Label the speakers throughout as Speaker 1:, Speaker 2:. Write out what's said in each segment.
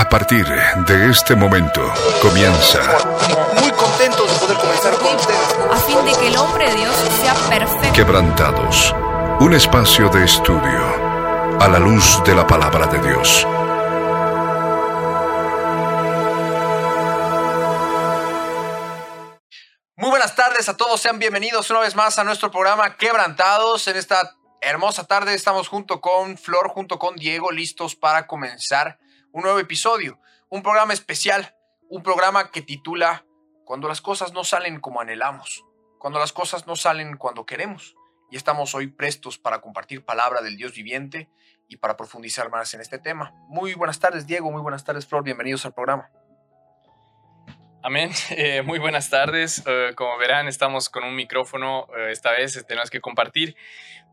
Speaker 1: A partir de este momento comienza.
Speaker 2: Muy contentos de poder comenzar con ustedes.
Speaker 3: a fin de que el hombre de Dios sea perfecto.
Speaker 1: Quebrantados. Un espacio de estudio a la luz de la palabra de Dios.
Speaker 2: Muy buenas tardes a todos, sean bienvenidos una vez más a nuestro programa Quebrantados. En esta hermosa tarde estamos junto con Flor, junto con Diego, listos para comenzar un nuevo episodio, un programa especial, un programa que titula Cuando las cosas no salen como anhelamos, cuando las cosas no salen cuando queremos. Y estamos hoy prestos para compartir palabra del Dios viviente y para profundizar más en este tema. Muy buenas tardes, Diego, muy buenas tardes, Flor, bienvenidos al programa.
Speaker 4: Amén. Eh, muy buenas tardes. Eh, como verán, estamos con un micrófono. eh, esta vez tenemos que compartir,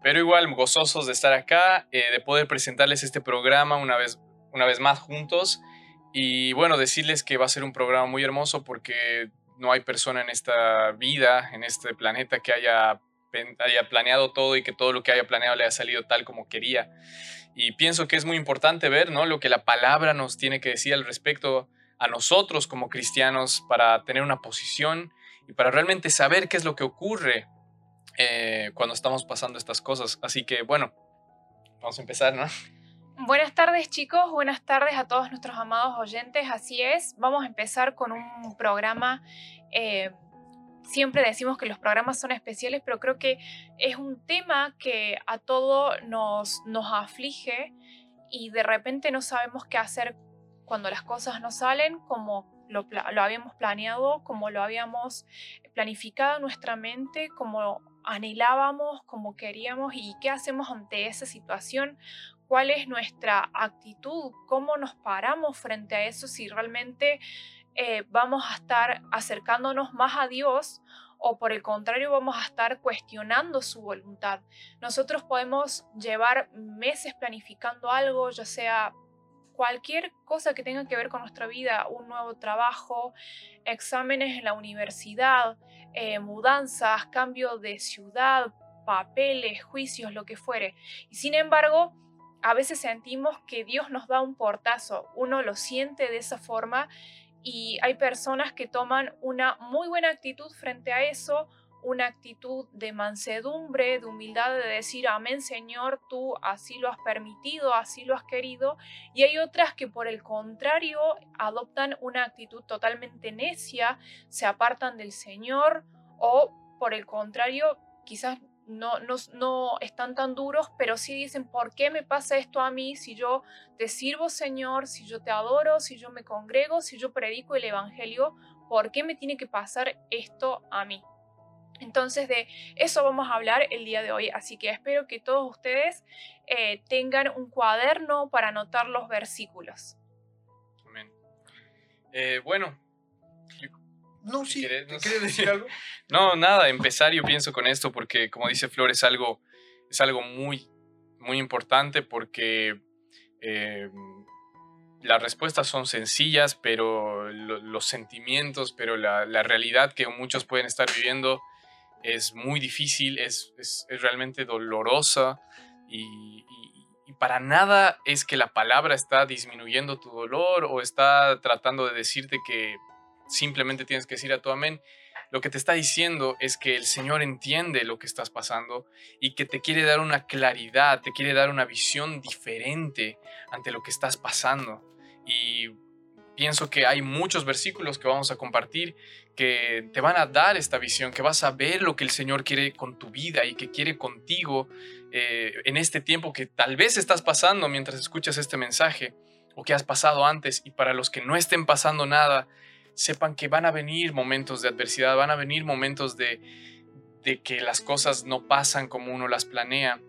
Speaker 4: pero igual gozosos de estar acá, de poder presentarles este programa una vez, una vez más juntos. Y bueno, decirles que va a ser un programa muy hermoso porque no hay persona en esta vida, en este planeta, que haya, haya planeado todo y que todo lo que haya planeado le haya salido tal como quería. Y pienso que es muy importante ver ¿no? lo que la palabra nos tiene que decir al respecto a nosotros como cristianos para tener una posición y para realmente saber qué es lo que ocurre eh, cuando estamos pasando estas cosas. Así que bueno, vamos a empezar, ¿no?
Speaker 5: Buenas tardes chicos, buenas tardes a todos nuestros amados oyentes, así es, vamos a empezar con un programa, eh, siempre decimos que los programas son especiales, pero creo que es un tema que a todo nos, aflige y de repente no sabemos qué hacer cuando las cosas no salen como lo, lo habíamos planeado, como lo habíamos planificado en nuestra mente, como anhelábamos, como queríamos y qué hacemos ante esa situación cuál es nuestra actitud, cómo nos paramos frente a eso, si realmente eh, vamos a estar acercándonos más a Dios o por el contrario vamos a estar cuestionando su voluntad. Nosotros podemos llevar meses planificando algo, ya sea cualquier cosa que tenga que ver con nuestra vida, un nuevo trabajo, exámenes en la universidad, eh, mudanzas, cambio de ciudad, papeles, juicios, lo que fuere. Y sin embargo, a veces sentimos que Dios nos da un portazo, uno lo siente de esa forma y hay personas que toman una muy buena actitud frente a eso, una actitud de mansedumbre, de humildad, de decir, amén Señor, tú así lo has permitido, así lo has querido, y hay otras que por el contrario adoptan una actitud totalmente necia, se apartan del Señor o por el contrario quizás no, no, no están tan duros, pero sí dicen, ¿por qué me pasa esto a mí si yo te sirvo, Señor, si yo te adoro, si yo me congrego, si yo predico el Evangelio? ¿Por qué me tiene que pasar esto a mí? Entonces de eso vamos a hablar el día de hoy, así que espero que todos ustedes eh, tengan un cuaderno para anotar los versículos.
Speaker 4: Amén. Eh, bueno,
Speaker 2: No, sí,
Speaker 4: ¿Quieres- no sé?
Speaker 2: ¿quieres decir algo?
Speaker 4: no, nada, empezar yo pienso con esto porque como dice Flor es algo, es algo muy, muy importante porque eh, las respuestas son sencillas, pero lo- los sentimientos, pero la, la realidad que muchos pueden estar viviendo es muy difícil, es, es- realmente dolorosa y- y para nada es que la palabra está disminuyendo tu dolor o está tratando de decirte que simplemente tienes que decir a tu amén. Lo que te está diciendo es que el Señor entiende lo que estás pasando y que te quiere dar una claridad, te quiere dar una visión diferente ante lo que estás pasando. Y pienso que hay muchos versículos que vamos a compartir que te van a dar esta visión, que vas a ver lo que el Señor quiere con tu vida y que quiere contigo eh, en este tiempo que tal vez estás pasando mientras escuchas este mensaje o que has pasado antes. Y para los que no estén pasando nada, sepan que van a venir momentos de adversidad, van a venir momentos de, de que las cosas no pasan como uno las planea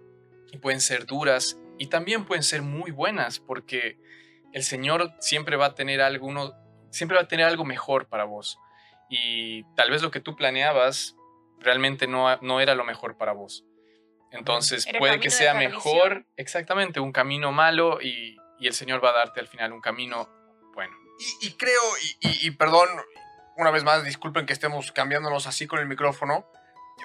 Speaker 4: y pueden ser duras y también pueden ser muy buenas porque el Señor siempre va a tener alguno, siempre va a tener algo mejor para vos y tal vez lo que tú planeabas realmente no, no era lo mejor para vos. Entonces
Speaker 5: Era
Speaker 4: puede que sea mejor, exactamente, un camino malo y, y el Señor va a darte al final un camino bueno.
Speaker 2: Y, y creo, y, y- y perdón, una vez más, disculpen que estemos cambiándonos así con el micrófono,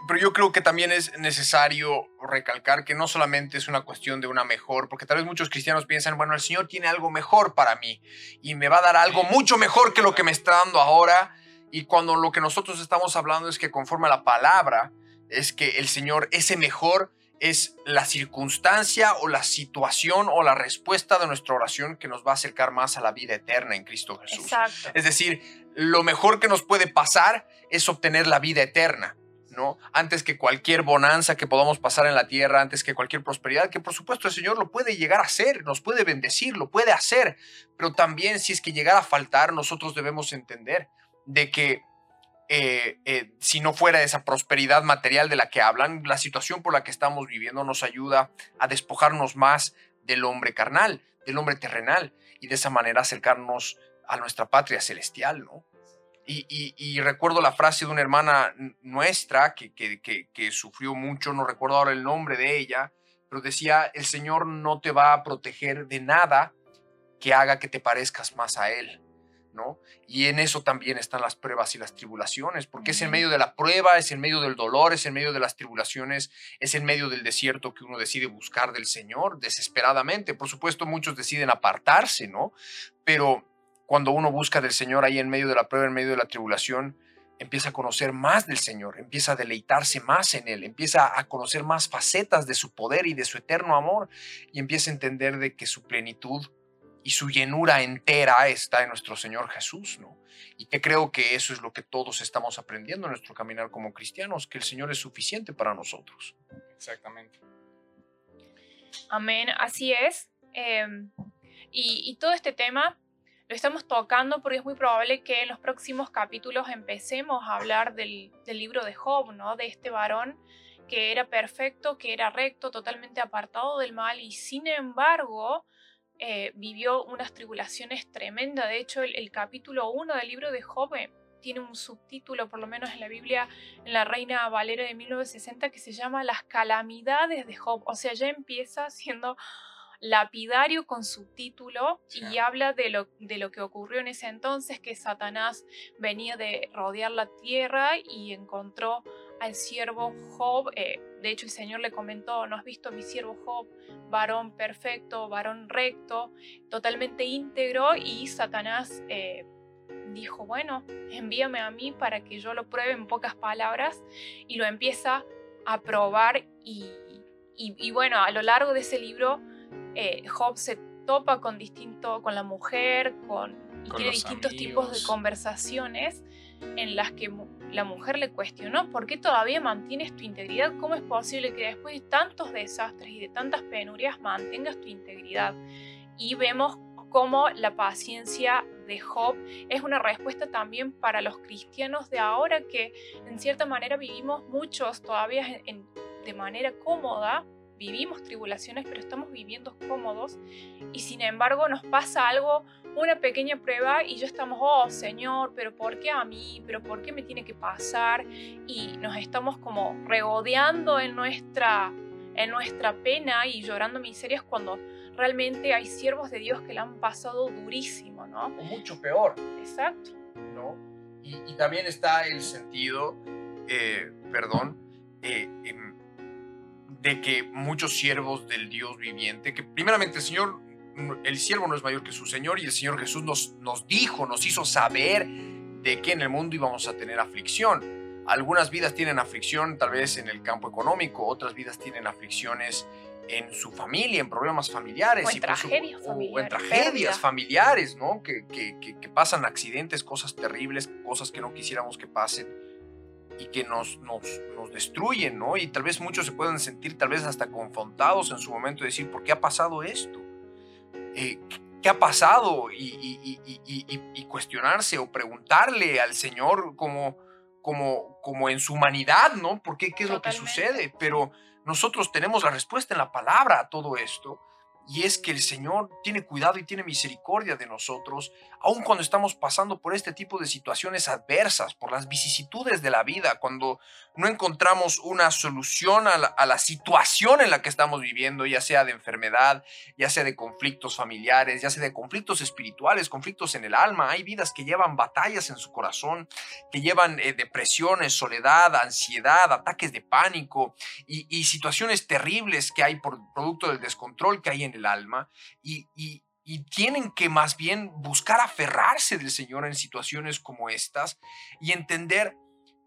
Speaker 2: pero yo creo que también es necesario recalcar que no solamente es una cuestión de una mejor, porque tal vez muchos cristianos piensan, bueno, el Señor tiene algo mejor para mí y me va a dar algo mucho mejor que lo que me está dando ahora. Y cuando lo que nosotros estamos hablando es que conforme a la palabra, es que el Señor, ese mejor, es la circunstancia o la situación o la respuesta de nuestra oración que nos va a acercar más a la vida eterna en Cristo Jesús.
Speaker 5: Exacto.
Speaker 2: Es decir, lo mejor que nos puede pasar es obtener la vida eterna. ¿no? Antes que cualquier bonanza que podamos pasar en la tierra, antes que cualquier prosperidad, que por supuesto el Señor lo puede llegar a hacer, nos puede bendecir, lo puede hacer, pero también si es que llegara a faltar, nosotros debemos entender de que eh, eh, si no fuera esa prosperidad material de la que hablan, la situación por la que estamos viviendo nos ayuda a despojarnos más del hombre carnal, del hombre terrenal, y de esa manera acercarnos a nuestra patria celestial, ¿no? Y, recuerdo la frase de una hermana nuestra que, que, sufrió mucho, no recuerdo ahora el nombre de ella, pero decía, el Señor no te va a proteger de nada que haga que te parezcas más a Él. ¿No? Y en eso también están las pruebas y las tribulaciones, porque es en medio de la prueba, es en medio del dolor, es en medio de las tribulaciones, es en medio del desierto que uno decide buscar del Señor desesperadamente. Por supuesto, muchos deciden apartarse, ¿no? Pero cuando uno busca del Señor ahí en medio de la prueba, en medio de la tribulación, empieza a conocer más del Señor, empieza a deleitarse más en Él, empieza a conocer más facetas de su poder y de su eterno amor y empieza a entender de que su plenitud y su llenura entera está en nuestro Señor Jesús, ¿no? Y que creo que eso es lo que todos estamos aprendiendo en nuestro caminar como cristianos, que el Señor es suficiente para nosotros.
Speaker 4: Exactamente.
Speaker 5: Amén, así es. Em, y, y todo este tema lo estamos tocando porque es muy probable que en los próximos capítulos empecemos a hablar del, libro de Job, ¿no? De este varón que era perfecto, que era recto, totalmente apartado del mal y sin embargo eh, vivió unas tribulaciones tremendas. De hecho, el, capítulo 1 del libro de Job tiene un subtítulo, por lo menos en la Biblia, en la Reina Valera de 1960, que se llama Las calamidades de Job. O sea, ya empieza siendo lapidario con subtítulo y habla de lo, de lo que ocurrió en ese entonces, que Satanás venía de rodear la tierra y encontró al siervo Job. Eh, de hecho, el Señor le comentó, ¿no has visto a mi siervo Job? Varón perfecto, varón recto, totalmente íntegro y Satanás... Eh, dijo, bueno, envíame a mí para que yo lo pruebe en pocas palabras y lo empieza a probar y, y bueno, a lo largo de ese libro eh, Job se topa con distinto, con la mujer, con, y tiene distintos tipos de conversaciones en las que la mujer le cuestionó por qué todavía mantienes tu integridad, cómo es posible que después de tantos desastres y de tantas penurias mantengas tu integridad. Y vemos cómo la paciencia de Job es una respuesta también para los cristianos de ahora que en cierta manera vivimos muchos todavía de manera cómoda vivimos tribulaciones, pero estamos viviendo cómodos y sin embargo nos pasa algo, una pequeña prueba y ya estamos, oh Señor, pero ¿por qué a mí? ¿Pero por qué me tiene que pasar? Y nos estamos como regodeando en nuestra, en nuestra pena y llorando miserias cuando realmente hay siervos de Dios que la han pasado durísimo, ¿no?
Speaker 2: O mucho peor.
Speaker 5: Exacto.
Speaker 2: ¿No? Y, también está el sentido, eh, perdón, eh, de que muchos siervos del Dios viviente, que primeramente el Señor, el siervo no es mayor que su Señor y el Señor Jesús nos, nos dijo, nos hizo saber de que en el mundo íbamos a tener aflicción. Algunas vidas tienen aflicción tal vez en el campo económico, otras vidas tienen aflicciones en su familia, en problemas familiares.
Speaker 5: O en tragedias familiares.
Speaker 2: O en tragedias familiares, ¿no? Que, que, que, pasan accidentes, cosas terribles, cosas que no quisiéramos que pasen y que nos, nos, nos, destruyen, ¿no? Y tal vez muchos se puedan sentir tal vez hasta confrontados en su momento de decir, ¿por qué ha pasado esto? Eh, ¿Qué ha pasado? Y, y, y, y, cuestionarse o preguntarle al Señor como, como, como en su humanidad, ¿no? ¿Por qué? ¿Qué es lo que sucede? Pero nosotros tenemos la respuesta en la palabra a todo esto. Y es que el Señor tiene cuidado y tiene misericordia de nosotros, aun cuando estamos pasando por este tipo de situaciones adversas, por las vicisitudes de la vida, cuando no encontramos una solución a la, situación en la que estamos viviendo, ya sea de enfermedad, ya sea de conflictos familiares, ya sea de conflictos espirituales, conflictos en el alma. Hay vidas que llevan batallas en su corazón, que llevan eh, depresiones, soledad, ansiedad, ataques de pánico y, y situaciones terribles que hay por producto del descontrol que hay en el alma y, tienen que más bien buscar aferrarse del Señor en situaciones como estas y entender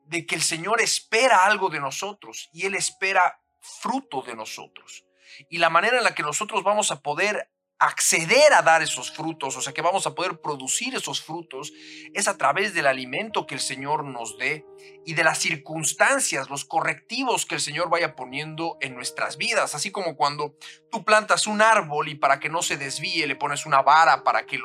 Speaker 2: de que el Señor espera algo de nosotros y Él espera fruto de nosotros. Y la manera en la que nosotros vamos a poder acceder a dar esos frutos, o sea que vamos a poder producir esos frutos, es a través del alimento que el Señor nos dé y de las circunstancias, los correctivos que el Señor vaya poniendo en nuestras vidas, así como cuando tú plantas un árbol y para que no se desvíe le pones una vara para que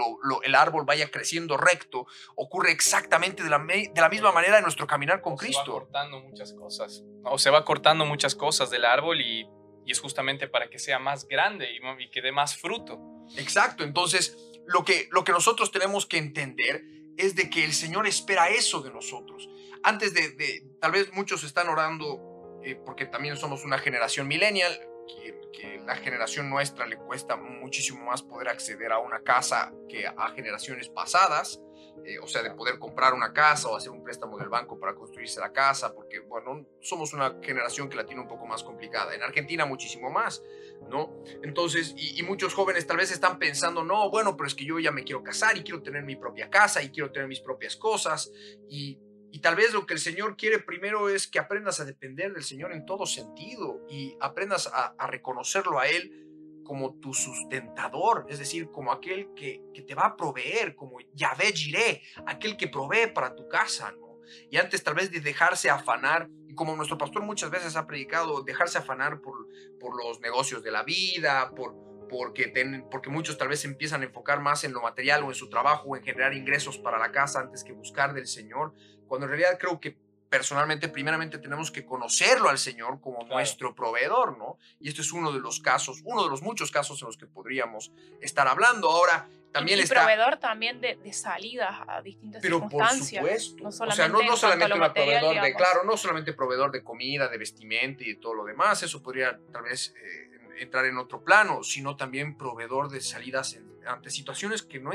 Speaker 2: el árbol vaya creciendo recto, ocurre exactamente de la, de la misma manera en nuestro caminar con Cristo. Se
Speaker 4: va cortando muchas cosas, o se va cortando muchas cosas del árbol y y es justamente para que sea más grande y, que dé más fruto.
Speaker 2: Exacto, entonces lo que, lo que nosotros tenemos que entender es de que el Señor espera eso de nosotros. Antes de, tal vez muchos están orando eh, porque también somos una generación millennial, que, que, la generación nuestra le cuesta muchísimo más poder acceder a una casa que a generaciones pasadas. Eh, o sea, de poder comprar una casa o hacer un préstamo del banco para construirse la casa, porque, bueno, somos una generación que la tiene un poco más complicada. En Argentina muchísimo más, ¿no? Entonces, y, muchos jóvenes tal vez están pensando, no, bueno, pero es que yo ya me quiero casar y quiero tener mi propia casa y quiero tener mis propias cosas y... Y tal vez lo que el Señor quiere primero es que aprendas a depender del Señor en todo sentido y aprendas a, a reconocerlo a Él como tu sustentador, es decir, como aquel que, que te va a proveer, como Yahvé Jiré, aquel que provee para tu casa, ¿no? Y antes tal vez de dejarse afanar, y como nuestro pastor muchas veces ha predicado, dejarse afanar por, por los negocios de la vida, por, porque, ten, porque muchos tal vez empiezan a enfocar más en lo material o en su trabajo o en generar ingresos para la casa antes que buscar del Señor, cuando en realidad creo que personalmente, primeramente tenemos que conocerlo al Señor como nuestro proveedor, ¿no? Y esto es uno de los casos, uno de los muchos casos en los que podríamos estar hablando. Ahora, también y,
Speaker 5: está... proveedor también de, de, salidas a distintas
Speaker 2: Pero
Speaker 5: circunstancias.
Speaker 2: por supuesto. No solamente, o sea, no, no solamente proveedor de, claro, no solamente proveedor de comida, de vestimenta y de todo lo demás, eso podría tal vez eh, entrar en otro plano, sino también proveedor de salidas ante situaciones que no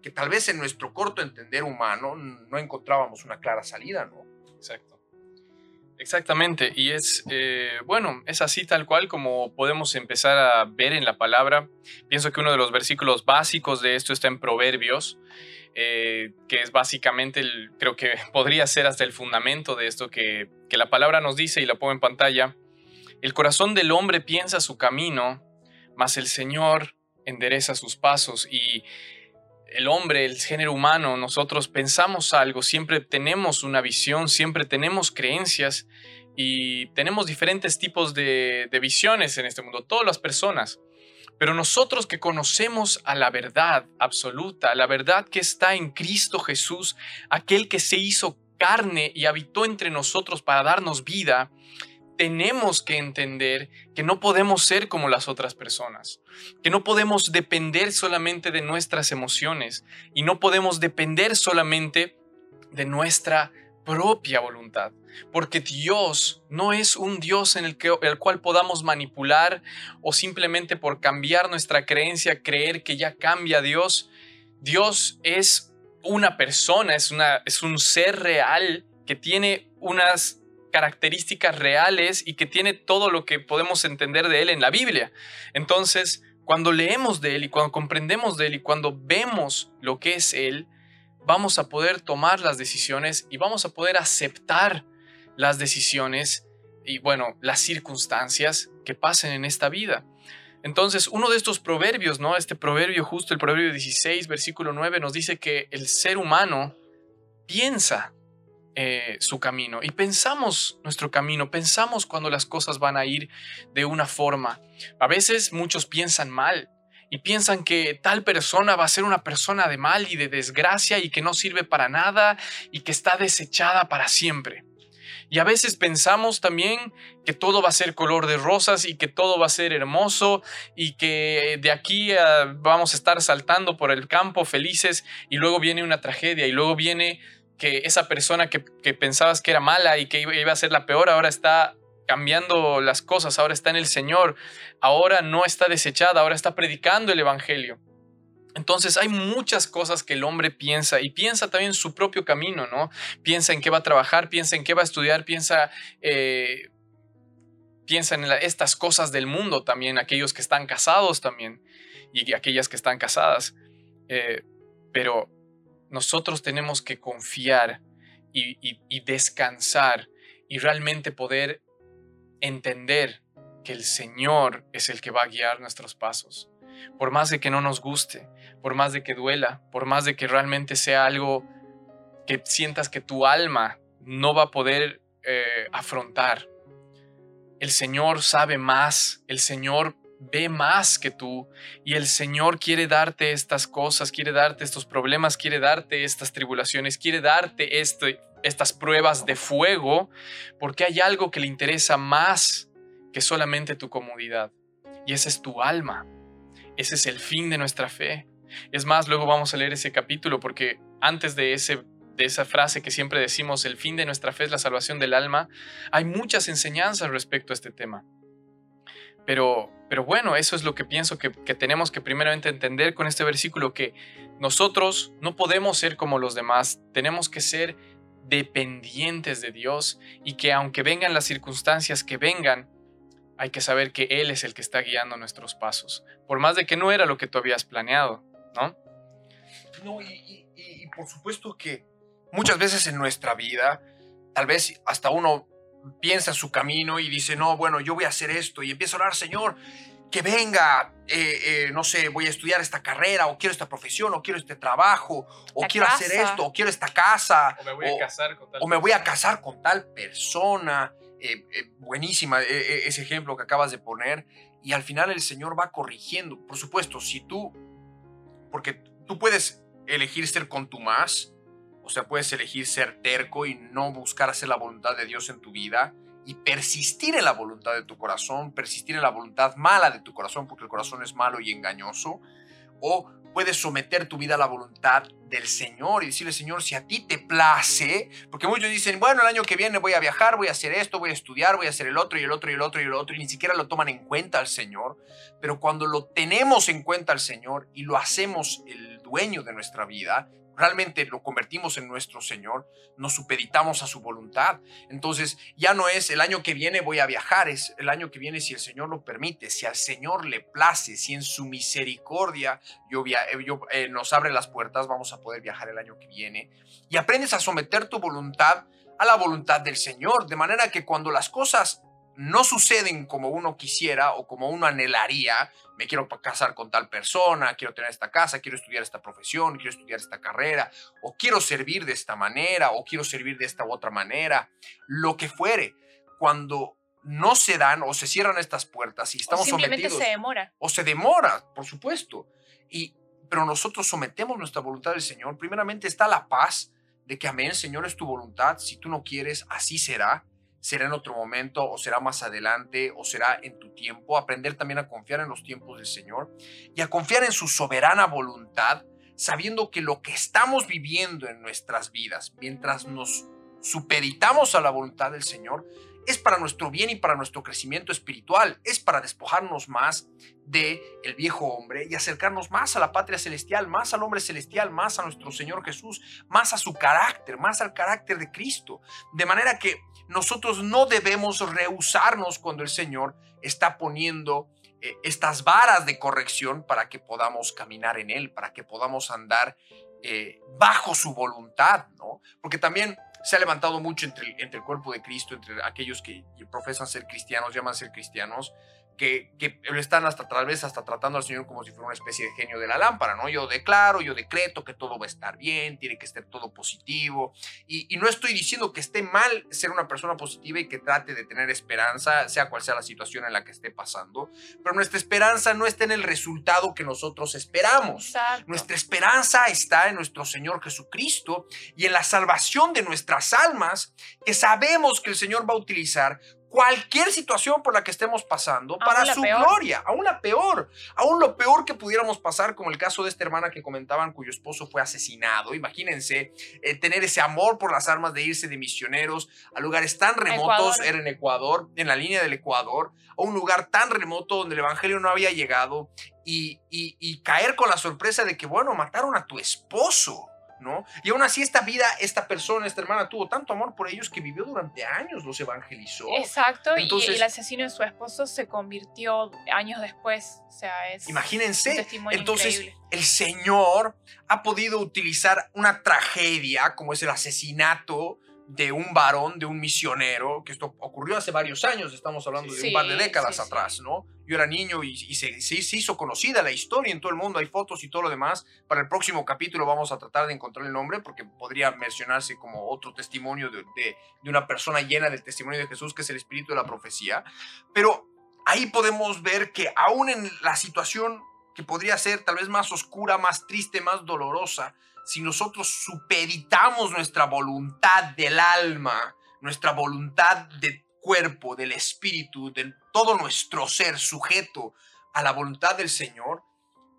Speaker 2: que tal vez en nuestro corto entender humano no encontrábamos una clara salida, ¿no?
Speaker 4: Exacto. Exactamente, y es, eh, bueno, es así tal cual como podemos empezar a ver en la palabra. Pienso que uno de los versículos básicos de esto está en Proverbios, eh, que es básicamente, creo que podría ser hasta el fundamento de esto que, que la palabra nos dice y la pongo en pantalla. El corazón del hombre piensa su camino, mas el Señor endereza sus pasos y el hombre, el género humano, nosotros pensamos algo, siempre tenemos una visión, siempre tenemos creencias y tenemos diferentes tipos de, visiones en este mundo, todas las personas. Pero nosotros que conocemos a la verdad absoluta, la verdad que está en Cristo Jesús, aquel que se hizo carne y habitó entre nosotros para darnos vida, tenemos que entender que no podemos ser como las otras personas, que no podemos depender solamente de nuestras emociones y no podemos depender solamente de nuestra propia voluntad, porque Dios no es un Dios en el, que, el cual podamos manipular o simplemente por cambiar nuestra creencia creer que ya cambia Dios. Dios es una persona, es, una, es un ser real que tiene unas características reales y que tiene todo lo que podemos entender de Él en la Biblia. Entonces, cuando leemos de Él y cuando comprendemos de Él y cuando vemos lo que es Él, vamos a poder tomar las decisiones y vamos a poder aceptar las decisiones y, bueno, las circunstancias que pasen en esta vida. Entonces, uno de estos proverbios, ¿no? Este proverbio justo, el proverbio 16, versículo 9, nos dice que el ser humano piensa eh, su camino y pensamos nuestro camino, pensamos cuando las cosas van a ir de una forma. A veces muchos piensan mal y piensan que tal persona va a ser una persona de mal y de desgracia y que no sirve para nada y que está desechada para siempre. Y a veces pensamos también que todo va a ser color de rosas y que todo va a ser hermoso y que de aquí vamos a estar saltando por el campo felices y luego viene una tragedia y luego viene que esa persona que, pensabas que era mala y que iba a ser la peor ahora está cambiando las cosas, ahora está en el Señor, ahora no está desechada, ahora está predicando el Evangelio. Entonces hay muchas cosas que el hombre piensa y piensa también su propio camino, ¿no? Piensa en qué va a trabajar, piensa en qué va a estudiar, piensa, eh, piensa en estas cosas del mundo también, aquellos que están casados también y aquellas que están casadas. Eh, pero nosotros tenemos que confiar y descansar y realmente poder entender que el Señor es el que va a guiar nuestros pasos por más de que no nos guste, por más de que duela, por más de que realmente sea algo que sientas que tu alma no va a poder eh, afrontar. El Señor sabe más, el Señor ve más que tú y el Señor quiere darte estas cosas, quiere darte estos problemas, quiere darte estas tribulaciones, quiere darte este, estas pruebas de fuego, porque hay algo que le interesa más que solamente tu comodidad y esa es tu alma. Ese es el fin de nuestra fe. Es más, luego vamos a leer ese capítulo porque antes de, ese, de esa frase que siempre decimos, el fin de nuestra fe es la salvación del alma, hay muchas enseñanzas respecto a este tema. Pero, pero bueno, eso es lo que pienso que, tenemos que primeramente entender con este versículo, que nosotros no podemos ser como los demás, tenemos que ser dependientes de Dios y que aunque vengan las circunstancias que vengan, hay que saber que Él es el que está guiando nuestros pasos, por más de que no era lo que tú habías planeado, ¿no?
Speaker 2: No, y, por supuesto que muchas veces en nuestra vida, tal vez hasta uno piensa en su camino y dice, no, bueno, yo voy a hacer esto y empieza a orar, Señor, que venga, eh, eh, no sé, voy a estudiar esta carrera, o quiero esta profesión, o quiero este trabajo, o quiero hacer esto, o quiero esta casa,
Speaker 4: o me voy a casar con tal,
Speaker 2: o me voy a casar con tal persona. Eh, eh, buenísima eh, ese ejemplo que acabas de poner. Y al final el Señor va corrigiendo. Por supuesto, si tú, porque tú puedes elegir ser contumaz, o sea, puedes elegir ser terco y no buscar hacer la voluntad de Dios en tu vida y persistir en la voluntad de tu corazón, persistir en la voluntad mala de tu corazón, porque el corazón es malo y engañoso, o puedes someter tu vida a la voluntad del Señor y decirle, Señor, si a ti te place, porque muchos dicen, bueno, el año que viene voy a viajar, voy a hacer esto, voy a estudiar, voy a hacer el otro y el otro y el otro y el otro, y ni siquiera lo toman en cuenta al Señor, pero cuando lo tenemos en cuenta al Señor y lo hacemos el dueño de nuestra vida, realmente lo convertimos en nuestro Señor, nos supeditamos a su voluntad. Entonces ya no es el año que viene voy a viajar, es el año que viene si el Señor lo permite, si al Señor le place, si en su misericordia yo, eh, eh, nos abre las puertas, vamos a poder viajar el año que viene. Y aprendes a someter tu voluntad a la voluntad del Señor, de manera que cuando las cosas no suceden como uno quisiera o como uno anhelaría, me quiero casar con tal persona, quiero tener esta casa, quiero estudiar esta profesión, quiero estudiar esta carrera, o quiero servir de esta manera, o quiero servir de esta u otra manera, lo que fuere, cuando no se dan o se cierran estas puertas y estamos o
Speaker 5: simplemente se demora.
Speaker 2: O se demora, por supuesto. Y, pero nosotros sometemos nuestra voluntad al Señor. Primeramente está la paz de que, amén, Señor, es tu voluntad. Si tú no quieres, así será será en otro momento o será más adelante o será en tu tiempo. Aprender también a confiar en los tiempos del Señor y a confiar en su soberana voluntad, sabiendo que lo que estamos viviendo en nuestras vidas, mientras nos supeditamos a la voluntad del Señor, es para nuestro bien y para nuestro crecimiento espiritual, es para despojarnos más de el viejo hombre y acercarnos más a la patria celestial, más al hombre celestial, más a nuestro Señor Jesús, más a su carácter, más al carácter de Cristo, de manera que nosotros no debemos rehusarnos cuando el Señor está poniendo eh, estas varas de corrección para que podamos caminar en Él, para que podamos andar eh, bajo su voluntad, ¿no? Porque también se ha levantado mucho entre, el cuerpo de Cristo, entre aquellos que profesan ser cristianos, llaman ser cristianos, que, que están hasta tal vez hasta tratando al Señor como si fuera una especie de genio de la lámpara, ¿no? Yo declaro, yo decreto que todo va a estar bien, tiene que estar todo positivo. Y, y, no estoy diciendo que esté mal ser una persona positiva y que trate de tener esperanza, sea cual sea la situación en la que esté pasando, pero nuestra esperanza no está en el resultado que nosotros esperamos.
Speaker 5: Exacto.
Speaker 2: Nuestra esperanza está en nuestro Señor Jesucristo y en la salvación de nuestras almas, que sabemos que el Señor va a utilizar cualquier situación por la que estemos pasando
Speaker 5: Aún
Speaker 2: para su
Speaker 5: peor.
Speaker 2: gloria, aún la peor, aún lo peor que pudiéramos pasar, como el caso de esta hermana que comentaban cuyo esposo fue asesinado. Imagínense eh, tener ese amor por las armas de irse de misioneros a lugares tan remotos,
Speaker 5: Ecuador.
Speaker 2: era en Ecuador, en la línea del Ecuador, a un lugar tan remoto donde el Evangelio no había llegado y, y- y caer con la sorpresa de que, bueno, mataron a tu esposo. ¿No? Y aún así esta vida, esta persona, esta hermana tuvo tanto amor por ellos que vivió durante años, los evangelizó.
Speaker 5: Exacto, y- y,
Speaker 2: Entonces-
Speaker 5: el asesino de su esposo se convirtió años después. O sea, es un
Speaker 2: Imagínense,
Speaker 5: testimonio
Speaker 2: entonces
Speaker 5: increíble.
Speaker 2: el Señor ha podido utilizar una tragedia como es el asesinato de un varón, de un misionero, que esto ocurrió hace varios años, estamos hablando de un par de décadas
Speaker 5: sí,
Speaker 2: atrás, ¿no? Yo era niño y, y se, se- se hizo conocida la historia en todo el mundo, hay fotos y todo lo demás. Para el próximo capítulo vamos a tratar de encontrar el nombre porque podría mencionarse como otro testimonio de, de- de una persona llena del testimonio de Jesús, que es el espíritu de la profecía. Pero ahí podemos ver que aún en la situación que podría ser tal vez más oscura, más triste, más dolorosa, si nosotros supeditamos nuestra voluntad del alma, nuestra voluntad del cuerpo, del espíritu, de todo nuestro ser sujeto a la voluntad del Señor,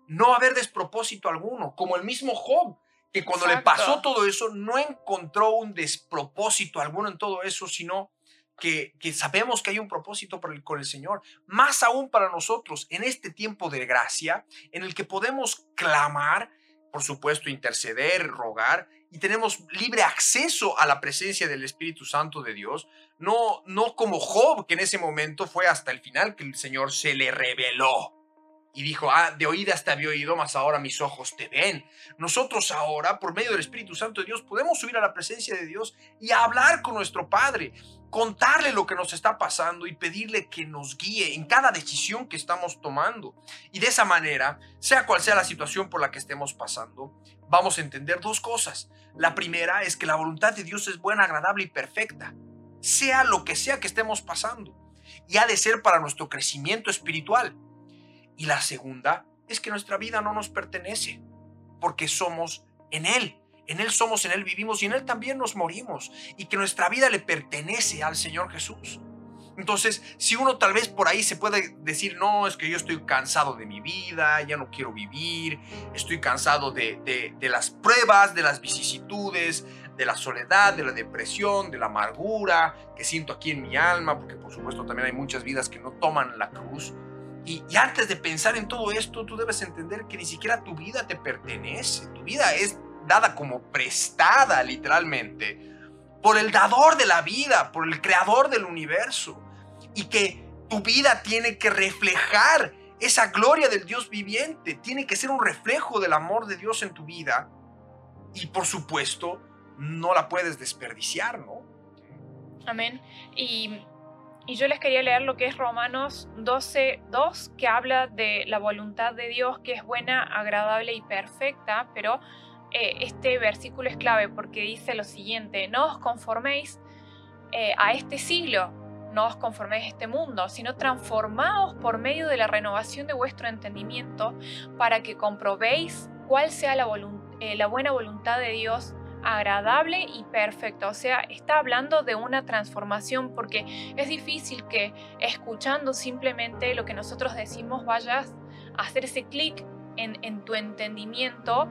Speaker 2: no va a haber despropósito alguno, como el mismo Job, que cuando le pasó todo eso no encontró un despropósito alguno en todo eso, sino que, que sabemos que hay un propósito por el- con el Señor, más aún para nosotros en este tiempo de gracia, en el que podemos clamar, por supuesto, interceder, rogar, y tenemos libre acceso a la presencia del Espíritu Santo de Dios, no, no como Job, que en ese momento fue hasta el final que el Señor se le reveló. Y dijo, ah, de oídas te había oído, mas ahora mis ojos te ven. Nosotros ahora, por medio del Espíritu Santo de Dios, podemos subir a la presencia de Dios y hablar con nuestro Padre, contarle lo que nos está pasando y pedirle que nos guíe en cada decisión que estamos tomando. Y de esa manera, sea cual sea la situación por la que estemos pasando, vamos a entender dos cosas. La primera es que la voluntad de Dios es buena, agradable y perfecta, sea lo que sea que estemos pasando, y ha de ser para nuestro crecimiento espiritual. Y la segunda es que nuestra vida no nos pertenece, porque somos en Él. En Él somos, en Él vivimos y en Él también nos morimos. Y que nuestra vida le pertenece al Señor Jesús. Entonces, si uno tal vez por ahí se puede decir, no, es que yo estoy cansado de mi vida, ya no quiero vivir, estoy cansado de, de- las pruebas, de las vicisitudes, de la soledad, de la depresión, de la amargura que siento aquí en mi alma, porque por supuesto también hay muchas vidas que no toman la cruz. Y, antes de pensar en todo esto, tú debes entender que ni siquiera tu vida te pertenece. Tu vida es dada como prestada, literalmente, por el dador de la vida, por el creador del universo. Y que tu vida tiene que reflejar esa gloria del Dios viviente. Tiene que ser un reflejo del amor de Dios en tu vida. Y por supuesto, no la puedes desperdiciar, ¿no?
Speaker 5: Amén. Y, y yo les quería leer lo que es Romanos 12, 2, que habla de la voluntad de Dios, que es buena, agradable y perfecta, pero eh, este versículo es clave porque dice lo siguiente, no os conforméis eh, a este siglo, no os conforméis a este mundo, sino transformaos por medio de la renovación de vuestro entendimiento para que comprobéis cuál sea la, eh, la buena voluntad de Dios agradable y perfecta. O sea, está hablando de una transformación porque es difícil que escuchando simplemente lo que nosotros decimos vayas a hacer ese clic en, tu entendimiento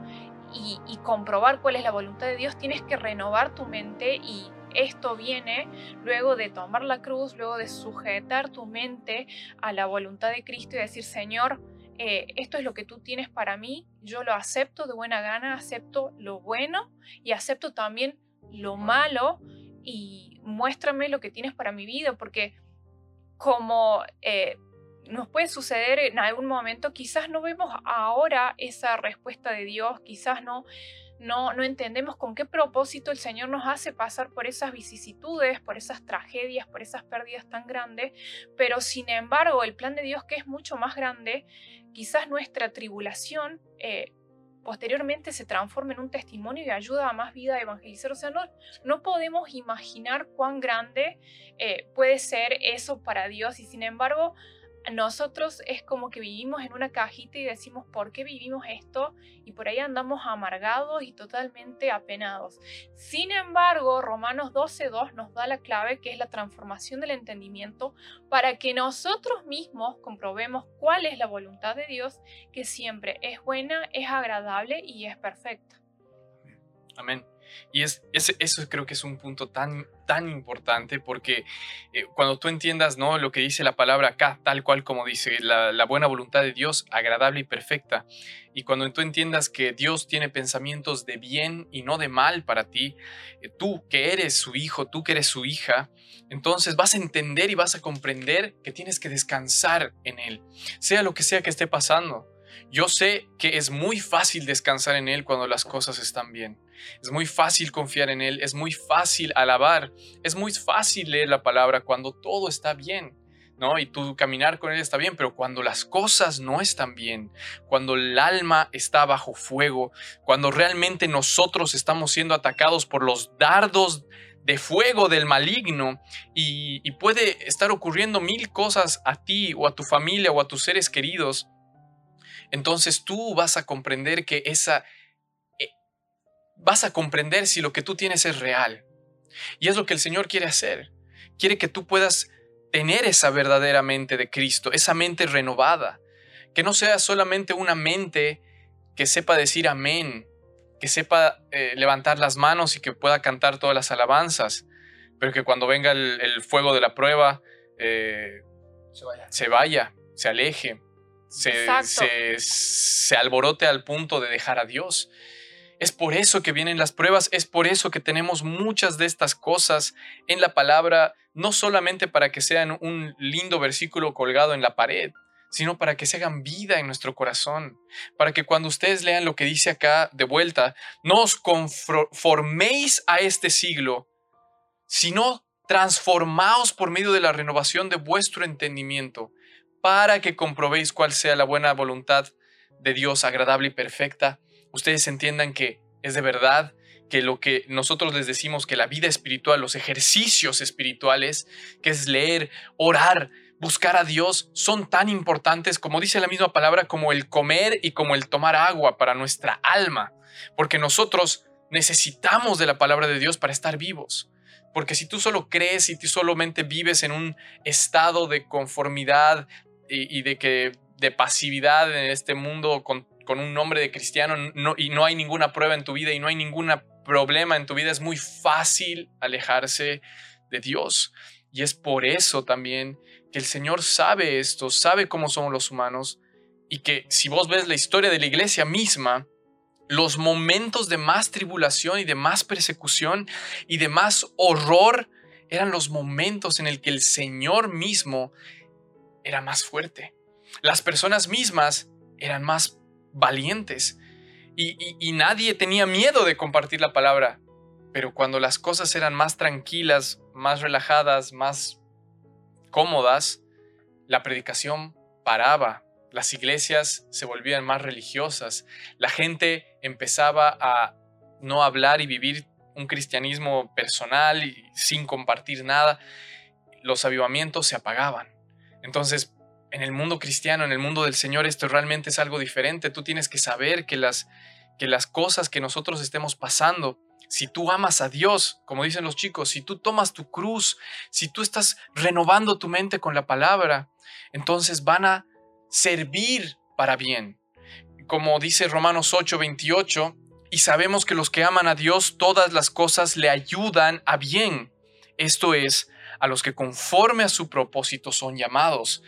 Speaker 5: y comprobar cuál es la voluntad de Dios. Tienes que renovar tu mente y esto viene luego de tomar la cruz, luego de sujetar tu mente a la voluntad de Cristo y decir, Señor, eh, esto es lo que tú tienes para mí, yo lo acepto de buena gana, acepto lo bueno y acepto también lo malo y muéstrame lo que tienes para mi vida, porque como eh, nos puede suceder en algún momento, quizás no vemos ahora esa respuesta de Dios, quizás no, no, no entendemos con qué propósito el Señor nos hace pasar por esas vicisitudes, por esas tragedias, por esas pérdidas tan grandes, pero sin embargo el plan de Dios que es mucho más grande, quizás nuestra tribulación eh, posteriormente se transforme en un testimonio y ayuda a más vida a evangelizar. O sea, no, no podemos imaginar cuán grande eh, puede ser eso para Dios y sin embargo nosotros es como que vivimos en una cajita y decimos, ¿por qué vivimos esto? Y por ahí andamos amargados y totalmente apenados. Sin embargo, Romanos 12.2 nos da la clave que es la transformación del entendimiento para que nosotros mismos comprobemos cuál es la voluntad de Dios, que siempre es buena, es agradable y es perfecta.
Speaker 4: Amén. Y es, eso creo que es un punto tan, tan importante porque eh, cuando tú entiendas ¿no? lo que dice la palabra acá, tal cual como dice, la, buena voluntad de Dios, agradable y perfecta, y cuando tú entiendas que Dios tiene pensamientos de bien y no de mal para ti, eh, tú que eres su hijo, tú que eres su hija, entonces vas a entender y vas a comprender que tienes que descansar en Él, sea lo que sea que esté pasando. Yo sé que es muy fácil descansar en Él cuando las cosas están bien. Es muy fácil confiar en Él, es muy fácil alabar, es muy fácil leer la palabra cuando todo está bien. ¿no? Y tú caminar con Él está bien, pero cuando las cosas no están bien, cuando el alma está bajo fuego, cuando realmente nosotros estamos siendo atacados por los dardos de fuego del maligno y, y puede estar ocurriendo mil cosas a ti o a tu familia o a tus seres queridos, entonces tú vas a comprender que esa... Vas a comprender si lo que tú tienes es real. Y es lo que el Señor quiere hacer. Quiere que tú puedas tener esa verdadera mente de Cristo, esa mente renovada. Que no sea solamente una mente que sepa decir amén, que sepa eh, levantar las manos y que pueda cantar todas las alabanzas, pero que cuando venga el, fuego de la prueba eh, se vaya, se aleje, se, se, alborote al punto de dejar a Dios. Es por eso que vienen las pruebas, es por eso que tenemos muchas de estas cosas en la palabra, no solamente para que sean un lindo versículo colgado en la pared, sino para que se hagan vida en nuestro corazón, para que cuando ustedes lean lo que dice acá de vuelta, no os conforméis a este siglo, sino transformaos por medio de la renovación de vuestro entendimiento para que comprobéis cuál sea la buena voluntad de Dios agradable y perfecta, ustedes entiendan que es de verdad que lo que nosotros les decimos que la vida espiritual, los ejercicios espirituales, que es leer, orar, buscar a Dios, son tan importantes como dice la misma palabra, como el comer y como el tomar agua para nuestra alma, porque nosotros necesitamos de la palabra de Dios para estar vivos. Porque si tú solo crees y tú solamente vives en un estado de conformidad, y, de que de pasividad en este mundo con, un nombre de cristiano no, y no hay ninguna prueba en tu vida y no hay ningún problema en tu vida, es muy fácil alejarse de Dios. Y es por eso también que el Señor sabe esto, sabe cómo somos los humanos y que si vos ves la historia de la iglesia misma, los momentos de más tribulación y de más persecución y de más horror eran los momentos en el que el Señor mismo era más fuerte. Las personas mismas eran más valientes y, nadie tenía miedo de compartir la palabra. Pero cuando las cosas eran más tranquilas, más relajadas, más cómodas, la predicación paraba, las iglesias se volvían más religiosas, la gente empezaba a no hablar y vivir un cristianismo personal y sin compartir nada, los avivamientos se apagaban. Entonces, en el mundo cristiano, en el mundo del Señor, esto realmente es algo diferente. Tú tienes que saber que las, que las cosas que nosotros estemos pasando, si tú amas a Dios, como dicen los chicos, si tú tomas tu cruz, si tú estás renovando tu mente con la palabra, entonces van a servir para bien. Como dice Romanos 8, 28, y sabemos que los que aman a Dios, todas las cosas le ayudan a bien. Esto es, a los que conforme a su propósito son llamados.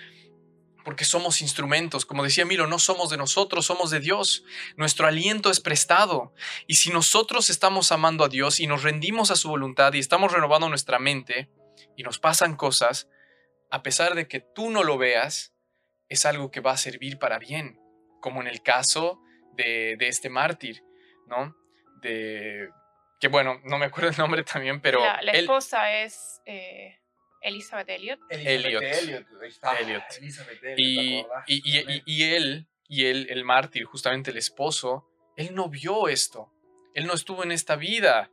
Speaker 4: Porque somos instrumentos, como decía Milo, no somos de nosotros, somos de Dios. Nuestro aliento es prestado. Y si nosotros estamos amando a Dios y nos rendimos a su voluntad y estamos renovando nuestra mente y nos pasan cosas, a pesar de que tú no lo veas, es algo que va a servir para bien, como en el caso de, de este mártir, ¿no? De, que bueno, no me acuerdo el nombre también, pero...
Speaker 5: La, la
Speaker 4: él-
Speaker 5: esposa es eh, Elizabeth Elliot.
Speaker 4: Elliot. Elliot.
Speaker 2: Elizabeth Elliot,
Speaker 4: y,
Speaker 2: ¿te acordás?
Speaker 4: y, y- y- y él, y él, el mártir, justamente el esposo, él no vio esto. Él no estuvo en esta vida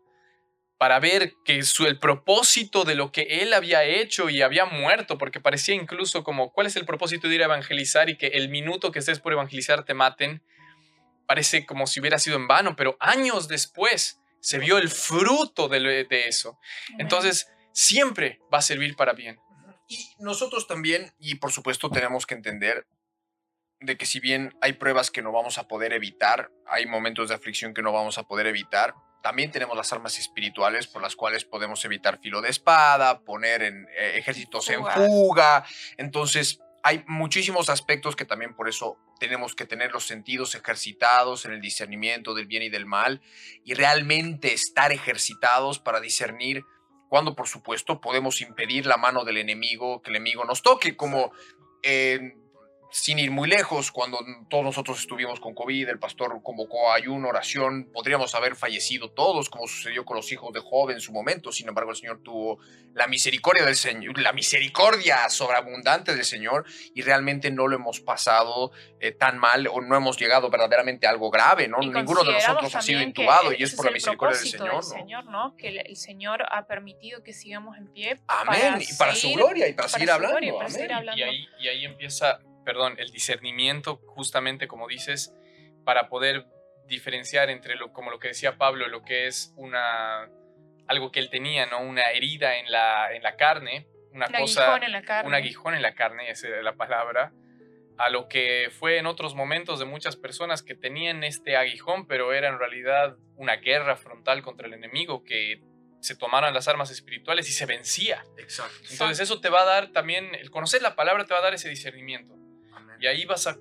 Speaker 4: para ver que su, el propósito de lo que él había hecho y había muerto, porque parecía incluso como, ¿cuál es el propósito de ir a evangelizar y que el minuto que estés por evangelizar te maten? Parece como si hubiera sido en vano, pero años después se vio el fruto de eso. Entonces, siempre va a servir para bien.
Speaker 2: Y nosotros también, y por supuesto tenemos que entender de que si bien hay pruebas que no vamos a poder evitar, hay momentos de aflicción que no vamos a poder evitar, también tenemos las armas espirituales por las cuales podemos evitar filo de espada, poner en eh, ejércitos en
Speaker 5: Fuga.
Speaker 2: fuga. Entonces, hay muchísimos aspectos que también por eso tenemos que tener los sentidos ejercitados en el discernimiento del bien y del mal y realmente estar ejercitados para discernir cuando por supuesto podemos impedir la mano del enemigo, que el enemigo nos toque, como eh, sin ir muy lejos, cuando todos nosotros estuvimos con COVID, el pastor convocó a ayuno, oración, podríamos haber fallecido todos, como sucedió con los hijos de Job en su momento, sin embargo el Señor tuvo la misericordia del Señor, la misericordia sobreabundante del Señor, y realmente no lo hemos pasado eh, tan mal, o no hemos llegado verdaderamente a algo grave, ¿no?
Speaker 5: Y
Speaker 2: Ninguno de nosotros ha sido intubado, y es por la misericordia del Señor,
Speaker 5: del
Speaker 2: ¿no?
Speaker 5: Señor, ¿no? Que el, el Señor ha permitido que sigamos en pie.
Speaker 2: Amén, y para su gloria, y para,
Speaker 5: para
Speaker 2: seguir hablando,
Speaker 5: gloria para
Speaker 2: amén.
Speaker 5: seguir hablando.
Speaker 4: Y ahí, y ahí empieza, perdón, el discernimiento, justamente como dices, para poder diferenciar entre lo, como lo que decía Pablo, lo que es una algo que él tenía, ¿no? Una herida en la, en la carne, una
Speaker 5: Un
Speaker 4: cosa,
Speaker 5: aguijón en la carne.
Speaker 4: un aguijón en la carne, esa era la palabra, a lo que fue en otros momentos de muchas personas que tenían este aguijón, pero era en realidad una guerra frontal contra el enemigo, que se tomaran las armas espirituales y se vencía.
Speaker 2: Exacto.
Speaker 4: Entonces eso te va a dar también, el conocer la palabra te va a dar ese discernimiento. Y ahí vas a,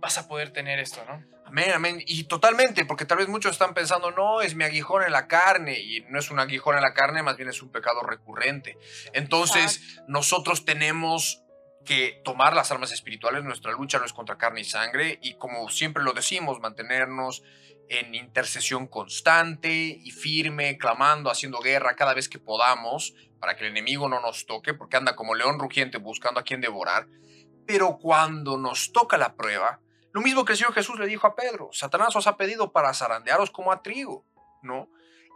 Speaker 4: vas a poder tener esto, ¿no?
Speaker 2: Amén, amén. Y totalmente, porque tal vez muchos están pensando, no, es mi aguijón en la carne. Y no es un aguijón en la carne, más bien es un pecado recurrente. Entonces, nosotros tenemos que tomar las armas espirituales. Nuestra lucha no es contra carne y sangre. Y como siempre lo decimos, mantenernos en intercesión constante y firme, clamando, haciendo guerra cada vez que podamos, para que el enemigo no nos toque, porque anda como león rugiente buscando a quien devorar. Pero cuando nos toca la prueba, lo mismo que el Señor Jesús le dijo a Pedro, Satanás os ha pedido para zarandearos como a trigo, ¿no?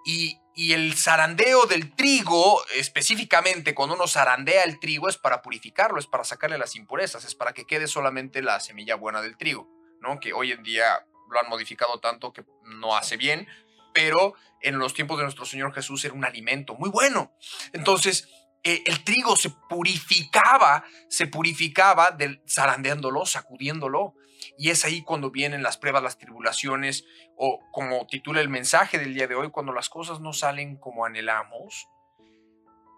Speaker 2: Y, y el zarandeo del trigo, específicamente cuando uno zarandea el trigo, es para purificarlo, es para sacarle las impurezas, es para que quede solamente la semilla buena del trigo, ¿no? Que hoy en día lo han modificado tanto que no hace bien, pero en los tiempos de nuestro Señor Jesús era un alimento muy bueno. Entonces, eh, el trigo se purificaba, se purificaba del zarandeándolo, sacudiéndolo. Y es ahí cuando vienen las pruebas, las tribulaciones, o como titula el mensaje del día de hoy, cuando las cosas no salen como anhelamos,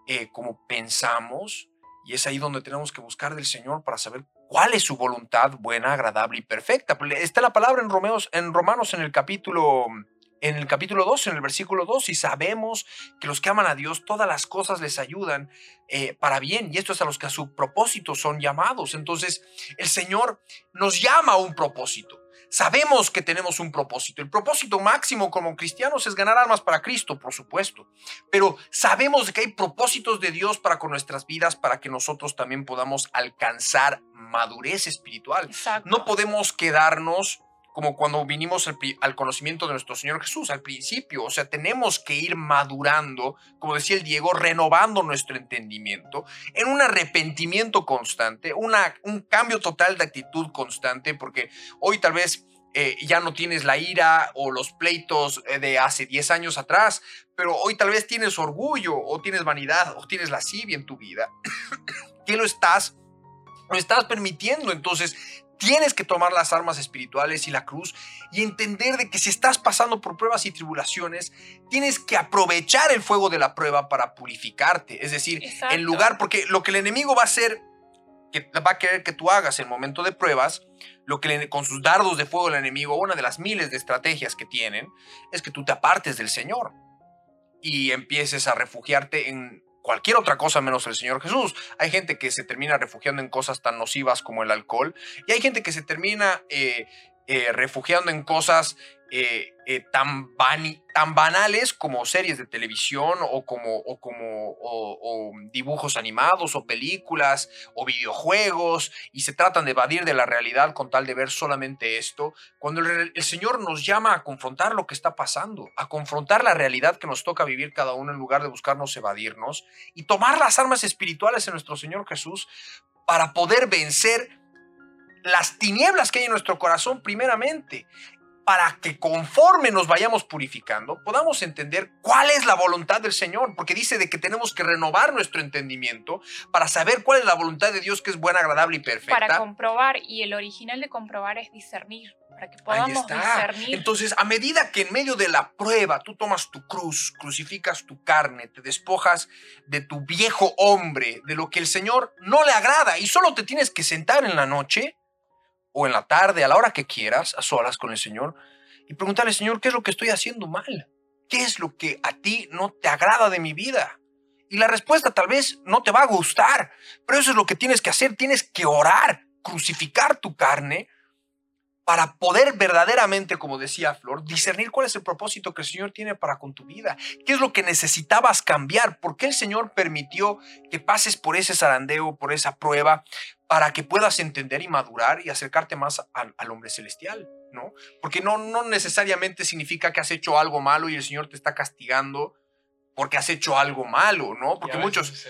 Speaker 2: eh, como pensamos, y es ahí donde tenemos que buscar del Señor para saber cuál es su voluntad buena, agradable y perfecta. Está la palabra en, Romeos, en Romanos en el capítulo en el capítulo 2, en el versículo 2, y sabemos que los que aman a Dios, todas las cosas les ayudan eh, para bien, y esto es a los que a su propósito son llamados. Entonces, el Señor nos llama a un propósito. Sabemos que tenemos un propósito. El propósito máximo como cristianos es ganar almas para Cristo, por supuesto. Pero sabemos que hay propósitos de Dios para con nuestras vidas, para que nosotros también podamos alcanzar madurez espiritual.
Speaker 5: Exacto.
Speaker 2: No podemos quedarnos como cuando vinimos al, conocimiento de nuestro Señor Jesús al principio. O sea, tenemos que ir madurando, como decía el Diego, renovando nuestro entendimiento en un arrepentimiento constante, una, un cambio total de actitud constante, porque hoy tal vez eh, ya no tienes la ira o los pleitos eh, de hace 10 años atrás, pero hoy tal vez tienes orgullo o tienes vanidad o tienes lascivia en tu vida. que lo estás, lo estás permitiendo. Entonces, tienes que tomar las armas espirituales y la cruz y entender de que si estás pasando por pruebas y tribulaciones, tienes que aprovechar el fuego de la prueba para purificarte. Es decir,
Speaker 5: Exacto.
Speaker 2: en lugar, porque lo que el enemigo va a hacer, que va a querer que tú hagas en momento de pruebas, lo que le, con sus dardos de fuego el enemigo, una de las miles de estrategias que tienen, es que tú te apartes del Señor y empieces a refugiarte en cualquier otra cosa menos el Señor Jesús. Hay gente que se termina refugiando en cosas tan nocivas como el alcohol y hay gente que se termina eh, eh, refugiando en cosas eh, eh, tan, tan banales como series de televisión o como, como dibujos animados o películas o videojuegos y se tratan de evadir de la realidad con tal de ver solamente esto, cuando el, el Señor nos llama a confrontar lo que está pasando, a confrontar la realidad que nos toca vivir cada uno en lugar de buscarnos evadirnos y tomar las armas espirituales en nuestro Señor Jesús para poder vencer las tinieblas que hay en nuestro corazón primeramente para que conforme nos vayamos purificando, podamos entender cuál es la voluntad del Señor, porque dice de que tenemos que renovar nuestro entendimiento para saber cuál es la voluntad de Dios que es buena, agradable y perfecta.
Speaker 5: Para comprobar, y el original de comprobar es discernir, para que podamos discernir.
Speaker 2: Entonces, a medida que en medio de la prueba tú tomas tu cruz, crucificas tu carne, te despojas de tu viejo hombre, de lo que el Señor no le agrada, y solo te tienes que sentar en la noche o en la tarde, a la hora que quieras, a solas con el Señor, y preguntarle, Señor, ¿qué es lo que estoy haciendo mal? ¿Qué es lo que a ti no te agrada de mi vida? Y la respuesta tal vez no te va a gustar, pero eso es lo que tienes que hacer, tienes que orar, crucificar tu carne para poder verdaderamente, como decía Flor, discernir cuál es el propósito que el Señor tiene para con tu vida. ¿Qué es lo que necesitabas cambiar? ¿Por qué el Señor permitió que pases por ese zarandeo, por esa prueba, para que puedas entender y madurar y acercarte más al, hombre celestial? ¿no? Porque no, no necesariamente significa que has hecho algo malo y el Señor te está castigando porque has hecho algo malo, ¿no? Porque muchos,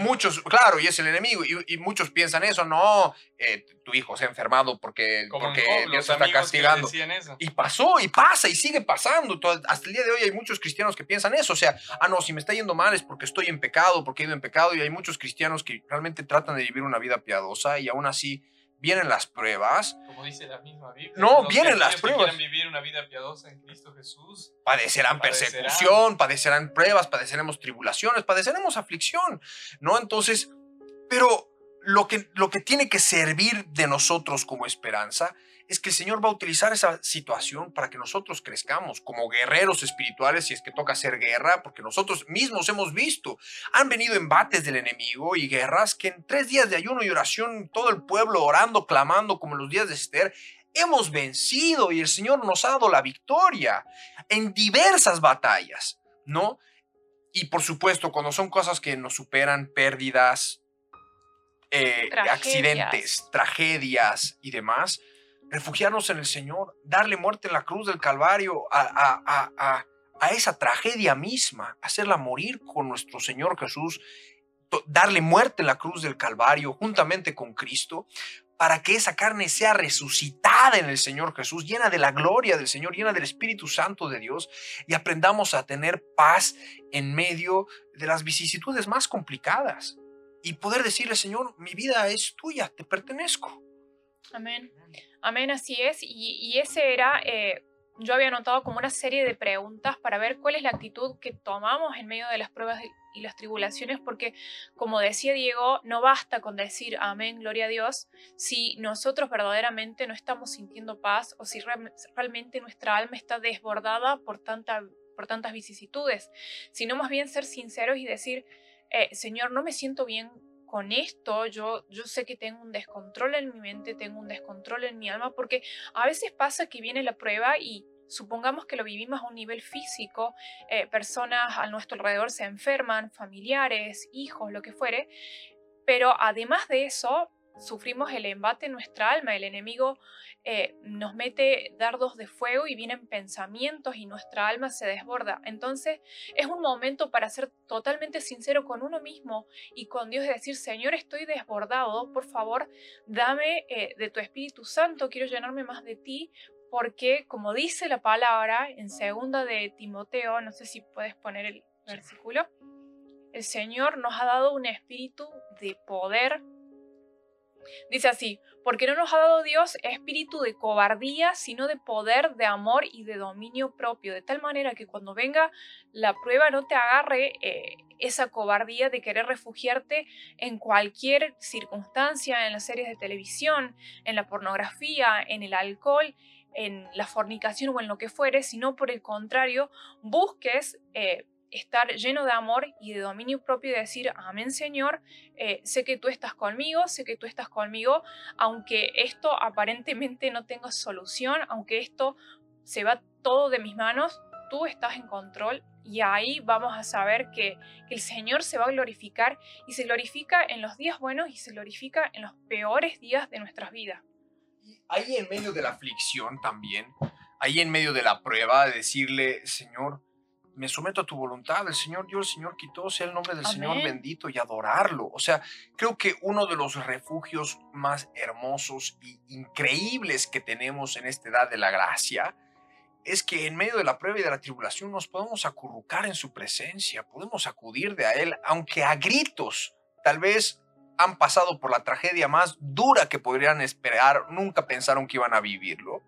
Speaker 2: Muchos, claro, y es el enemigo, y, muchos piensan eso, no, eh, tu hijo se ha enfermado porque, porque Dios está castigando. Y pasó, y pasa, y sigue pasando. hasta el día de hoy hay muchos cristianos que piensan eso, o sea, ah, no, si me está yendo mal es porque estoy en pecado, porque he ido en pecado, y hay muchos cristianos que realmente tratan de vivir una vida piadosa y aún así vienen las pruebas.
Speaker 4: Como dice la misma Biblia.
Speaker 2: No, vienen las pruebas.
Speaker 4: quieren vivir una vida piadosa en Cristo Jesús.
Speaker 2: Padecerán, persecución, padecerán pruebas, padeceremos tribulaciones, padeceremos aflicción, ¿no? Entonces, pero lo que, lo que tiene que servir de nosotros como esperanza es que el Señor va a utilizar esa situación para que nosotros crezcamos como guerreros espirituales, si es que toca hacer guerra, porque nosotros mismos hemos visto, han venido embates del enemigo y guerras que en tres días de ayuno y oración, todo el pueblo orando, clamando como en los días de Esther, hemos vencido y el Señor nos ha dado la victoria en diversas batallas, ¿no? Y por supuesto, cuando son cosas que nos superan, pérdidas, eh, accidentes, tragedias y demás, refugiarnos en el Señor, darle muerte en la cruz del Calvario a, a, esa tragedia misma, hacerla morir con nuestro Señor Jesús, darle muerte en la cruz del Calvario juntamente con Cristo, para que esa carne sea resucitada en el Señor Jesús, llena de la gloria del Señor, llena del Espíritu Santo de Dios, y aprendamos a tener paz en medio de las vicisitudes más complicadas. Y poder decirle, Señor, mi vida es tuya, te pertenezco.
Speaker 5: Amén. Amén, así es. Y, ese era, eh, yo había anotado como una serie de preguntas para ver cuál es la actitud que tomamos en medio de las pruebas y las tribulaciones, porque como decía Diego, no basta con decir amén, gloria a Dios, si nosotros verdaderamente no estamos sintiendo paz o si realmente nuestra alma está desbordada por, tanta, por tantas vicisitudes, sino más bien ser sinceros y decir, eh, Señor, no me siento bien con esto yo, yo sé que tengo un descontrol en mi mente, tengo un descontrol en mi alma, porque a veces pasa que viene la prueba y supongamos que lo vivimos a un nivel físico, eh, personas a nuestro alrededor se enferman, familiares, hijos, lo que fuere, pero además de eso, sufrimos el embate en nuestra alma, el enemigo eh, nos mete dardos de fuego y vienen pensamientos y nuestra alma se desborda. Entonces es un momento para ser totalmente sincero con uno mismo y con Dios decir, Señor, estoy desbordado, por favor, dame eh, de tu Espíritu Santo, quiero llenarme más de ti, porque como dice la palabra en segunda de Timoteo, no sé si puedes poner el versículo, el Señor nos ha dado un espíritu de poder, Dice así, porque no nos ha dado Dios espíritu de cobardía, sino de poder, de amor y de dominio propio, de tal manera que cuando venga la prueba no te agarre eh, esa cobardía de querer refugiarte en cualquier circunstancia, en las series de televisión, en la pornografía, en el alcohol, en la fornicación o en lo que fuere, sino por el contrario, busques... Eh, estar lleno de amor y de dominio propio y decir, amén Señor, eh, sé que tú estás conmigo, sé que tú estás conmigo, aunque esto aparentemente no tenga solución, aunque esto se va todo de mis manos, tú estás en control y ahí vamos a saber que, que, el Señor se va a glorificar y se glorifica en los días buenos y se glorifica en los peores días de nuestras vidas.
Speaker 2: Ahí en medio de la aflicción también, ahí en medio de la prueba, de decirle, Señor, me someto a tu voluntad, el Señor dio, el Señor quitó, sea el nombre del Señor bendito y adorarlo. O sea, creo que uno de los refugios más hermosos e increíbles que tenemos en esta edad de la gracia es que en medio de la prueba y de la tribulación nos podemos acurrucar en su presencia, podemos acudir de a Él, aunque a gritos, tal vez han pasado por la tragedia más dura que podrían esperar, nunca pensaron que iban a vivirlo,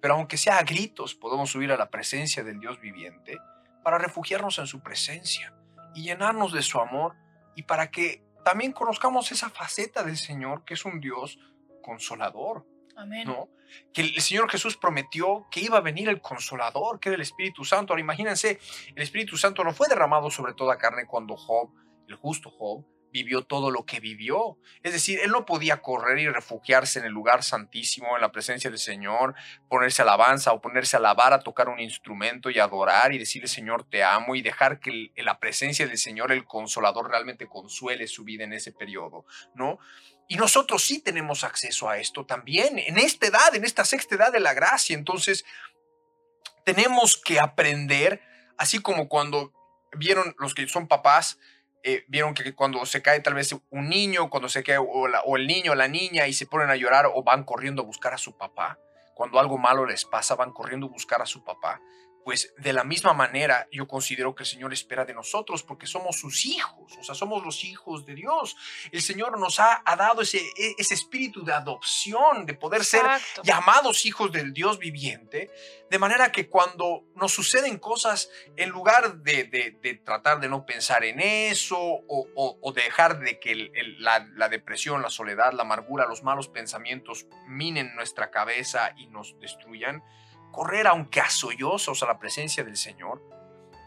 Speaker 2: pero aunque sea a gritos, podemos subir a la presencia del Dios viviente para refugiarnos en su presencia y llenarnos de su amor y para que también conozcamos esa faceta del Señor que es un Dios consolador.
Speaker 5: Amén.
Speaker 2: ¿no? Que el Señor Jesús prometió que iba a venir el consolador, que era el Espíritu Santo. Ahora imagínense, el Espíritu Santo no fue derramado sobre toda carne cuando Job, el justo Job, vivió todo lo que vivió. Es decir, él no podía correr y refugiarse en el lugar santísimo, en la presencia del Señor, ponerse alabanza o ponerse a alabar, a tocar un instrumento y adorar y decirle, Señor, te amo y dejar que la presencia del Señor, el consolador, realmente consuele su vida en ese periodo, ¿no? Y nosotros sí tenemos acceso a esto también, en esta edad, en esta sexta edad de la gracia. Entonces, tenemos que aprender, así como cuando vieron los que son papás, eh, vieron que cuando se cae tal vez un niño, cuando se cae o, el niño la niña y se ponen a llorar o van corriendo a buscar a su papá. Cuando algo malo les pasa, van corriendo a buscar a su papá pues de la misma manera yo considero que el Señor espera de nosotros porque somos sus hijos, o sea, somos los hijos de Dios. El Señor nos ha, dado ese, e, ese, espíritu de adopción, de poder ser llamados hijos del Dios viviente, de manera que cuando nos suceden cosas, en lugar de, tratar de no pensar en eso o, dejar de que la, la depresión, la soledad, la amargura, los malos pensamientos minen nuestra cabeza y nos destruyan, correr aunque a sollozos a la presencia del Señor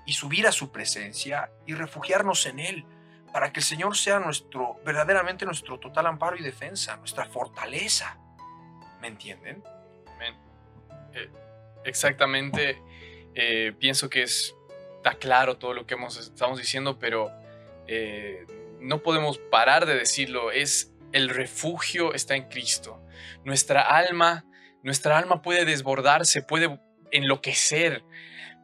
Speaker 2: y subir a su presencia y refugiarnos en Él para que el Señor sea nuestro, verdaderamente nuestro total amparo y defensa, nuestra fortaleza. ¿Me entienden?
Speaker 4: Eh, exactamente. Eh, pienso que es, está claro todo lo que estamos diciendo, pero eh, no podemos parar de decirlo. Es el refugio está en Cristo. Nuestra alma nuestra alma puede desbordarse, puede enloquecer,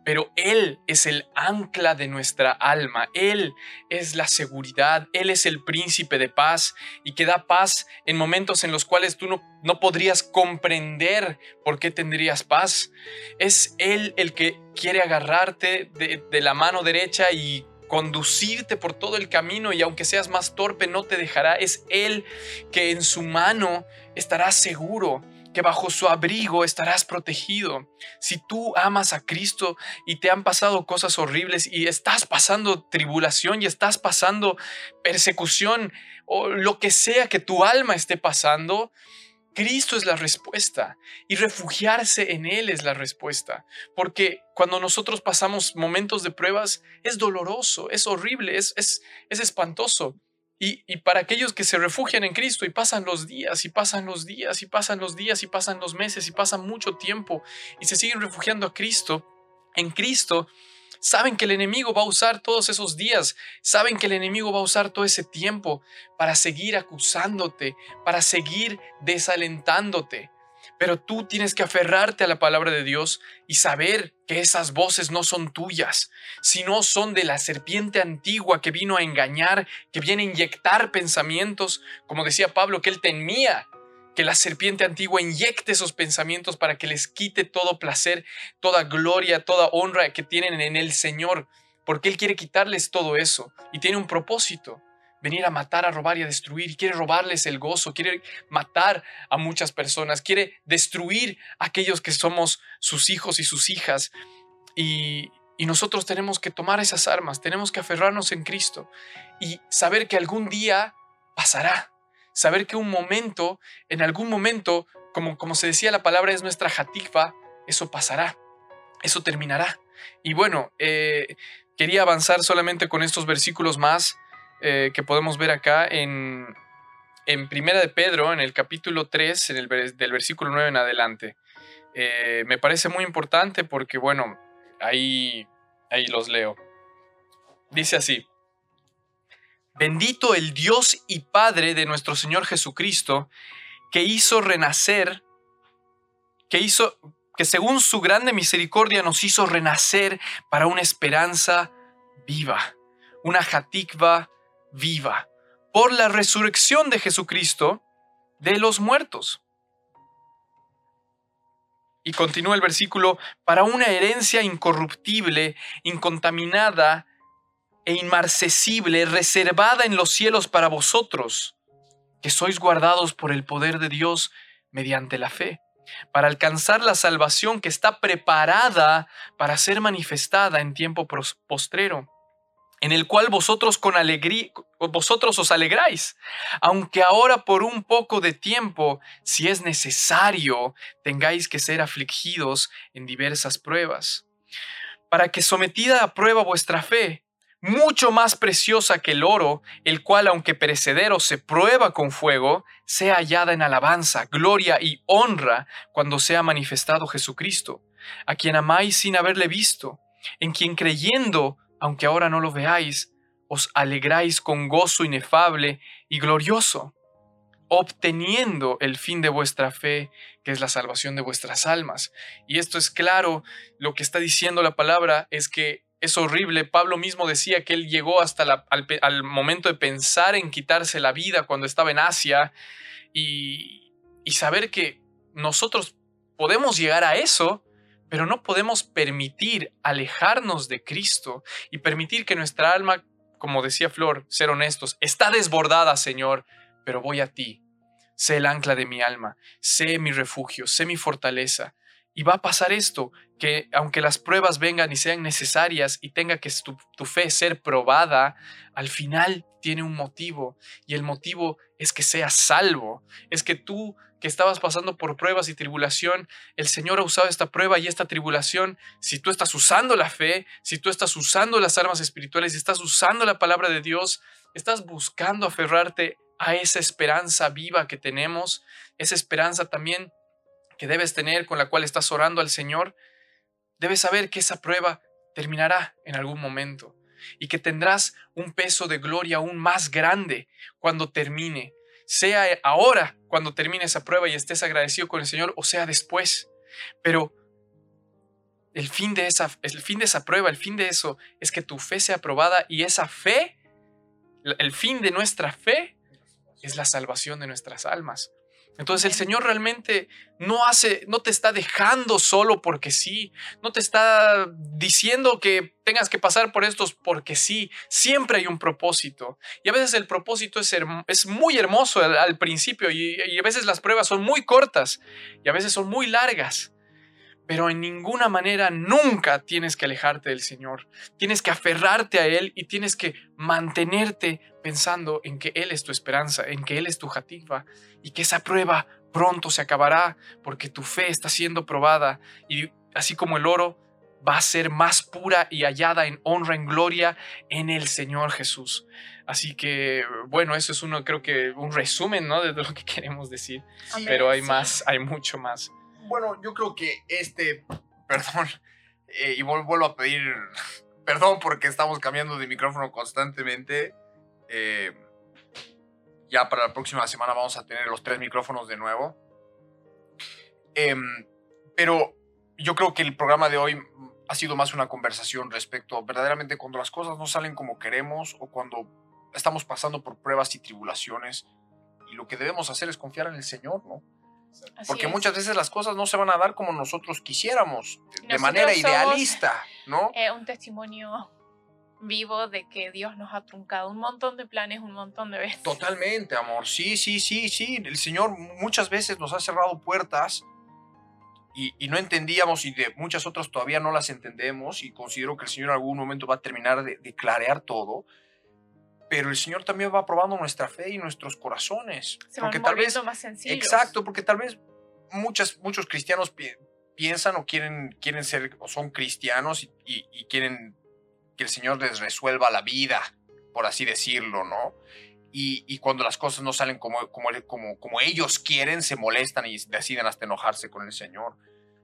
Speaker 4: pero Él es el ancla de nuestra alma, Él es la seguridad, Él es el príncipe de paz y que da paz en momentos en los cuales tú no, no podrías comprender por qué tendrías paz. Es Él el que quiere agarrarte de, de la mano derecha y conducirte por todo el camino y aunque seas más torpe no te dejará. Es Él que en su mano estarás seguro que bajo su abrigo estarás protegido. Si tú amas a Cristo y te han pasado cosas horribles y estás pasando tribulación y estás pasando persecución o lo que sea que tu alma esté pasando, Cristo es la respuesta y refugiarse en Él es la respuesta. Porque cuando nosotros pasamos momentos de pruebas es doloroso, es horrible, es, es, es espantoso. Y, para aquellos que se refugian en Cristo y pasan los días y pasan los días y pasan los días y pasan los meses y pasan mucho tiempo y se siguen refugiando a Cristo, en Cristo, saben que el enemigo va a usar todos esos días, saben que el enemigo va a usar todo ese tiempo para seguir acusándote, para seguir desalentándote. Pero tú tienes que aferrarte a la palabra de Dios y saber que esas voces no son tuyas, sino son de la serpiente antigua que vino a engañar, que viene a inyectar pensamientos, como decía Pablo, que él temía que la serpiente antigua inyecte esos pensamientos para que les quite todo placer, toda gloria, toda honra que tienen en el Señor, porque Él quiere quitarles todo eso y tiene un propósito venir a matar, a robar y a destruir. Quiere robarles el gozo, quiere matar a muchas personas, quiere destruir a aquellos que somos sus hijos y sus hijas. Y, nosotros tenemos que tomar esas armas, tenemos que aferrarnos en Cristo y saber que algún día pasará. Saber que un momento, en algún momento, como, como se decía la palabra es nuestra jatifa, eso pasará, eso terminará. Y bueno, eh, quería avanzar solamente con estos versículos más eh, que podemos ver acá en, en Primera de Pedro, en el capítulo 3, en el, del versículo 9 en adelante. Eh, me parece muy importante porque, bueno, ahí, ahí los leo. Dice así, bendito el Dios y Padre de nuestro Señor Jesucristo, que hizo renacer, que hizo, que según su grande misericordia nos hizo renacer para una esperanza viva, una jatikva viva, por la resurrección de Jesucristo de los muertos. Y continúa el versículo, para una herencia incorruptible, incontaminada e inmarcesible, reservada en los cielos para vosotros, que sois guardados por el poder de Dios mediante la fe, para alcanzar la salvación que está preparada para ser manifestada en tiempo postrero en el cual vosotros con alegría vosotros os alegráis, aunque ahora por un poco de tiempo, si es necesario, tengáis que ser afligidos en diversas pruebas, para que sometida a prueba vuestra fe, mucho más preciosa que el oro, el cual aunque perecedero se prueba con fuego, sea hallada en alabanza, gloria y honra cuando sea manifestado Jesucristo, a quien amáis sin haberle visto, en quien creyendo aunque ahora no lo veáis, os alegráis con gozo inefable y glorioso, obteniendo el fin de vuestra fe, que es la salvación de vuestras almas. Y esto es claro, lo que está diciendo la palabra es que es horrible. Pablo mismo decía que él llegó hasta al, al, momento de pensar en quitarse la vida cuando estaba en Asia y, y saber que nosotros podemos llegar a eso pero no podemos permitir alejarnos de Cristo y permitir que nuestra alma, como decía Flor, ser honestos, está desbordada, Señor, pero voy a ti. Sé el ancla de mi alma, sé mi refugio, sé mi fortaleza. Y va a pasar esto, que aunque las pruebas vengan y sean necesarias y tenga que tu, tu, fe ser probada, al final tiene un motivo y el motivo es que seas salvo, es que tú que estabas pasando por pruebas y tribulación, el Señor ha usado esta prueba y esta tribulación. Si tú estás usando la fe, si tú estás usando las armas espirituales, si estás usando la palabra de Dios, estás buscando aferrarte a esa esperanza viva que tenemos, esa esperanza también que debes tener con la cual estás orando al Señor, debes saber que esa prueba terminará en algún momento y que tendrás un peso de gloria aún más grande cuando termine sea ahora cuando termine esa prueba y estés agradecido con el Señor o sea después. Pero el fin de esa, el fin de esa prueba, el fin de eso es que tu fe sea aprobada y esa fe, el fin de nuestra fe es la salvación de nuestras almas. Entonces el Señor realmente no hace, no te está dejando solo porque sí, no te está diciendo que tengas que pasar por estos porque sí, siempre hay un propósito. Y a veces el propósito es, es muy hermoso al, principio y, y a veces las pruebas son muy cortas y a veces son muy largas pero en ninguna manera nunca tienes que alejarte del Señor. Tienes que aferrarte a Él y tienes que mantenerte pensando en que Él es tu esperanza, en que Él es tu jativa y que esa prueba pronto se acabará porque tu fe está siendo probada y así como el oro va a ser más pura y hallada en honra, en gloria en el Señor Jesús. Así que, bueno, eso es uno, creo que un resumen, ¿no? De lo que queremos decir. Pero hay más, hay mucho más.
Speaker 2: Bueno, yo creo que este, perdón, eh, y vuelvo a pedir perdón porque estamos cambiando de micrófono constantemente. Eh, ya para la próxima semana vamos a tener los tres micrófonos de nuevo. Em, pero yo creo que el programa de hoy ha sido más una conversación respecto verdaderamente cuando las cosas no salen como queremos o cuando estamos pasando por pruebas y tribulaciones y lo que debemos hacer es confiar en el Señor, ¿no? Porque muchas veces las cosas no se van a dar como nosotros quisiéramos, de manera idealista, ¿no?
Speaker 5: Eh, un testimonio vivo de que Dios nos ha truncado un montón de planes un montón de veces.
Speaker 2: Totalmente, amor. Sí, sí, sí, sí. El Señor muchas veces nos ha cerrado puertas y, no entendíamos y de muchas otras todavía no las entendemos y considero que el Señor en algún momento va a terminar de, de clarear todo pero el Señor también va probando nuestra fe y nuestros corazones.
Speaker 5: Se porque tal vez más sencillos.
Speaker 2: Exacto, porque tal vez muchas, muchos cristianos piensan o quieren, quieren ser o son cristianos y, quieren que el Señor les resuelva la vida, por así decirlo, ¿no? Y, y cuando las cosas no salen como, como, como, como ellos quieren, se molestan y deciden hasta enojarse con el Señor.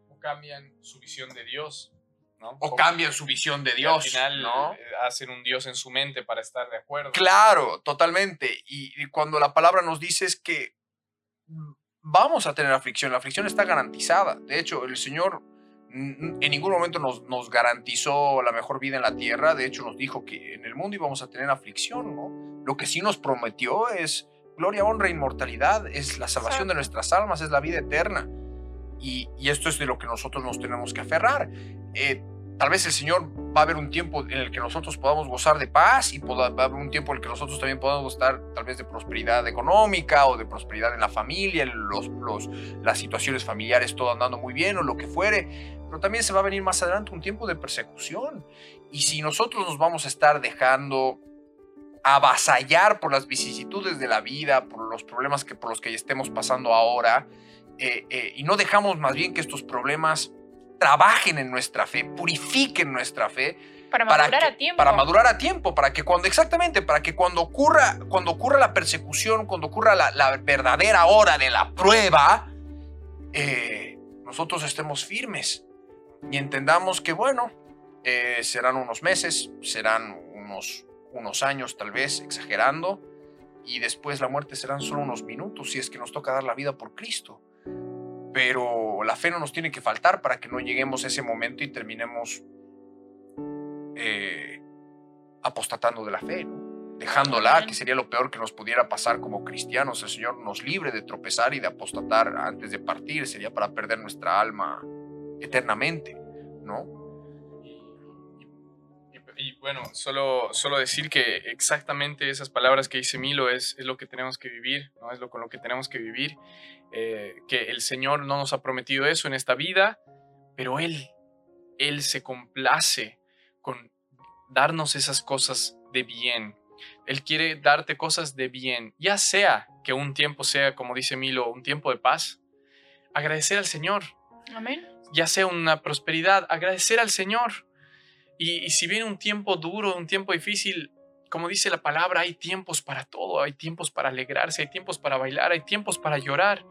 Speaker 4: O cambian su visión de Dios. ¿No?
Speaker 2: O cambian su visión de
Speaker 4: Y
Speaker 2: Dios,
Speaker 4: Al final
Speaker 2: ¿no?
Speaker 4: eh, hacen un Dios en su mente para estar de acuerdo.
Speaker 2: Claro, totalmente. Y, y cuando la palabra nos dice es que vamos a tener aflicción, la aflicción está garantizada. De hecho, el Señor mm, en ningún momento nos, nos garantizó la mejor vida en la tierra. De hecho, nos dijo que en el mundo íbamos a tener aflicción, ¿no? Lo que sí nos prometió es gloria, honra e inmortalidad, es la salvación de nuestras almas, es la vida eterna. Y, esto es de lo que nosotros nos tenemos que aferrar. Eh, tal vez el Señor va a haber un tiempo en el que nosotros podamos gozar de paz y va a haber un tiempo en el que nosotros también podamos gozar tal vez de prosperidad económica o de prosperidad en la familia, los, los, las situaciones familiares todo andando muy bien o lo que fuere. Pero también se va a venir más adelante un tiempo de persecución. Y si nosotros nos vamos a estar dejando avasallar por las vicisitudes de la vida, por los problemas que por los que estemos pasando ahora, eh, eh, y no dejamos más bien que estos problemas trabajen en nuestra fe, purifiquen nuestra fe,
Speaker 5: Para
Speaker 2: para
Speaker 5: madurar
Speaker 2: que-
Speaker 5: a tiempo.
Speaker 2: para madurar a tiempo, para que cuando exactamente, para que cuando ocurra, cuando ocurra la persecución, cuando ocurra la, la verdadera hora de la prueba, eh, nosotros estemos firmes y entendamos que bueno, eh, serán unos meses, serán unos unos años tal vez, exagerando, y después la muerte serán solo unos minutos si es que nos toca dar la vida por Cristo. Pero la fe no nos tiene que faltar para que no lleguemos a ese momento y terminemos eh, apostatando de la fe, ¿no? dejándola, que sería lo peor que nos pudiera pasar como cristianos. El Señor nos libre de tropezar y de apostatar antes de partir, sería para perder nuestra alma eternamente, ¿no?
Speaker 4: Y, bueno, solo, solo decir que exactamente esas palabras que dice Milo es, es lo que tenemos que vivir, ¿no? es lo con lo que tenemos que vivir. eh, que el Señor no nos ha prometido eso en esta vida, pero Él, Él se complace con darnos esas cosas de bien. Él quiere darte cosas de bien, ya sea que un tiempo sea, como dice Milo, un tiempo de paz. Agradecer al Señor,
Speaker 5: Amén.
Speaker 4: ya sea una prosperidad, agradecer al Señor. Y, si viene un tiempo duro, un tiempo difícil, como dice la palabra, hay tiempos para todo, hay tiempos para alegrarse, hay tiempos para bailar, hay tiempos para llorar.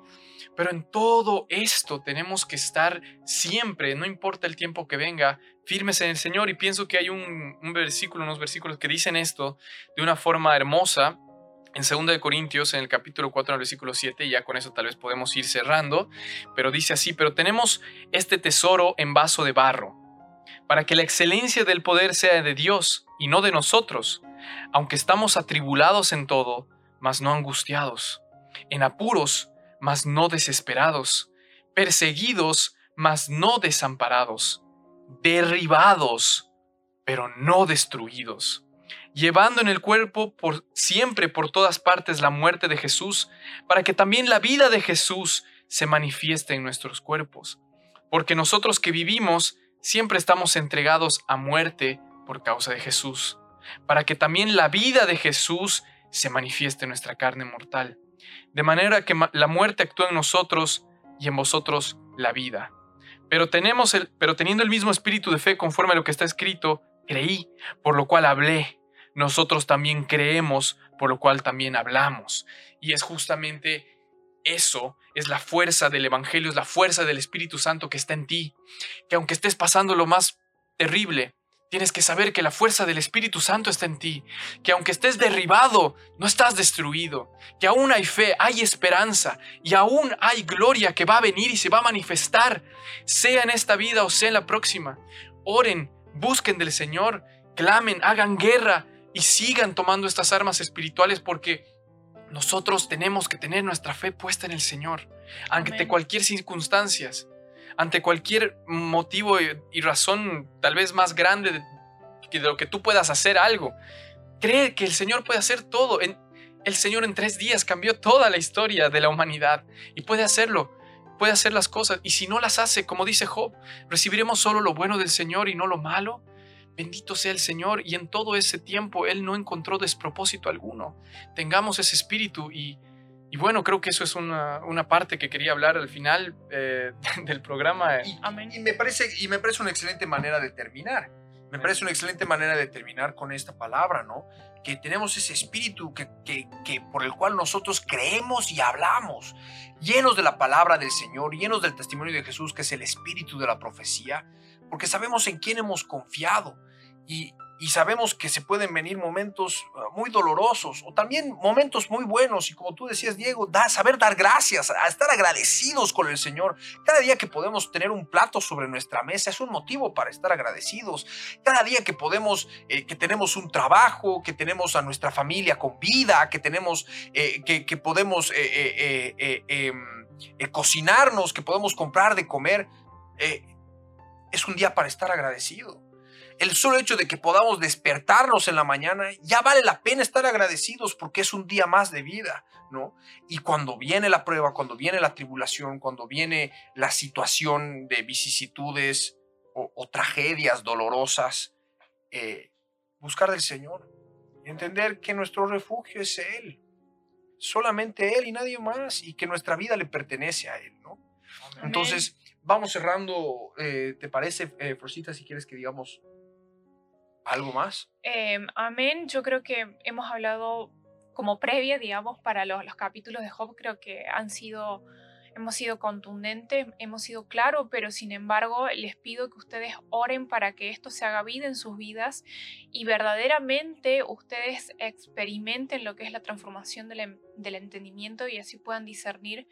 Speaker 4: Pero en todo esto tenemos que estar siempre, no importa el tiempo que venga, firmes en el Señor. Y pienso que hay un, un versículo, unos versículos que dicen esto de una forma hermosa. En 2 de Corintios, en el capítulo 4, en el versículo 7, y ya con eso tal vez podemos ir cerrando, pero dice así, pero tenemos este tesoro en vaso de barro, para que la excelencia del poder sea de Dios y no de nosotros, aunque estamos atribulados en todo, mas no angustiados, en apuros, mas no desesperados, perseguidos, mas no desamparados, derribados, pero no destruidos, llevando en el cuerpo por siempre por todas partes la muerte de Jesús, para que también la vida de Jesús se manifieste en nuestros cuerpos, porque nosotros que vivimos siempre estamos entregados a muerte por causa de Jesús, para que también la vida de Jesús se manifieste en nuestra carne mortal, de manera que la muerte actúa en nosotros y en vosotros la vida. Pero, pero teniendo el mismo espíritu de fe conforme a lo que está escrito, creí, por lo cual hablé. Nosotros también creemos, por lo cual también hablamos. Y es justamente eso, es la fuerza del Evangelio, es la fuerza del Espíritu Santo que está en ti. Que aunque estés pasando lo más terrible, tienes que saber que la fuerza del Espíritu Santo está en ti. Que aunque estés derribado, no estás destruido. Que aún hay fe, hay esperanza y aún hay gloria que va a venir y se va a manifestar, sea en esta vida o sea en la próxima. Oren, busquen del Señor, clamen, hagan guerra y sigan tomando estas armas espirituales porque nosotros tenemos que tener nuestra fe puesta en el Señor, ante
Speaker 5: Amén.
Speaker 4: cualquier circunstancia, ante cualquier motivo y, razón tal vez más grande de, que de lo que tú puedas hacer algo. Cree que el Señor puede hacer todo. En- el Señor en tres días cambió toda la historia de la humanidad y puede hacerlo, puede hacer las cosas. Y si no las hace, como dice Job, recibiremos solo lo bueno del Señor y no lo malo. Bendito sea el Señor y en todo ese tiempo Él no encontró despropósito alguno. Tengamos ese espíritu y, y bueno, creo que eso es una, una parte que quería hablar al final eh, del programa.
Speaker 2: Y,
Speaker 5: Amén.
Speaker 2: y me parece, y me parece una excelente manera de terminar. Me parece una excelente manera de terminar con esta palabra, ¿no? Que tenemos ese espíritu que, que, que, por el cual nosotros creemos y hablamos, llenos de la palabra del Señor, llenos del testimonio de Jesús, que es el espíritu de la profecía, porque sabemos en quién hemos confiado y, sabemos que se pueden venir momentos ah, muy dolorosos o también momentos muy buenos y como tú decías Diego, saber dar gracias, estar agradecidos con el Señor. Cada día que podemos tener un plato sobre nuestra mesa es un motivo para estar agradecidos. Cada día que podemos, eh, que tenemos un trabajo, que tenemos a nuestra familia con vida, que tenemos, eh, que, podemos eh, em, cocinarnos, que podemos comprar de comer, es un día para estar agradecido el solo hecho de que podamos despertarnos en la mañana, ya vale la pena estar agradecidos porque es un día más de vida, ¿no? Y cuando viene la prueba, cuando viene la tribulación, cuando viene la situación de vicisitudes o, tragedias dolorosas, eh, buscar del Señor entender que nuestro refugio es Él, solamente Él y nadie más, y que nuestra vida le pertenece a Él, ¿no? Entonces, vamos cerrando, eh, ¿te parece, eh, Frosita, si quieres que digamos ¿Algo más?
Speaker 5: Em, amén. Yo creo que hemos hablado como previa, digamos, para los, los, capítulos de Job, creo que han sido, hemos sido contundentes, hemos sido claros, pero sin embargo les pido que ustedes oren para que esto se haga vida en sus vidas y verdaderamente ustedes experimenten lo que es la transformación del, del entendimiento y así puedan discernir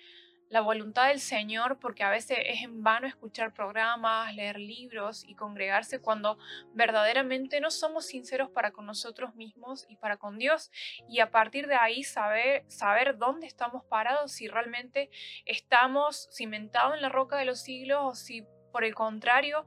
Speaker 5: la voluntad del Señor, porque a veces es en vano escuchar programas, leer libros y congregarse cuando verdaderamente no somos sinceros para con nosotros mismos y para con Dios. Y a partir de ahí saber, saber dónde estamos parados, si realmente estamos cimentados en la roca de los siglos o si por el contrario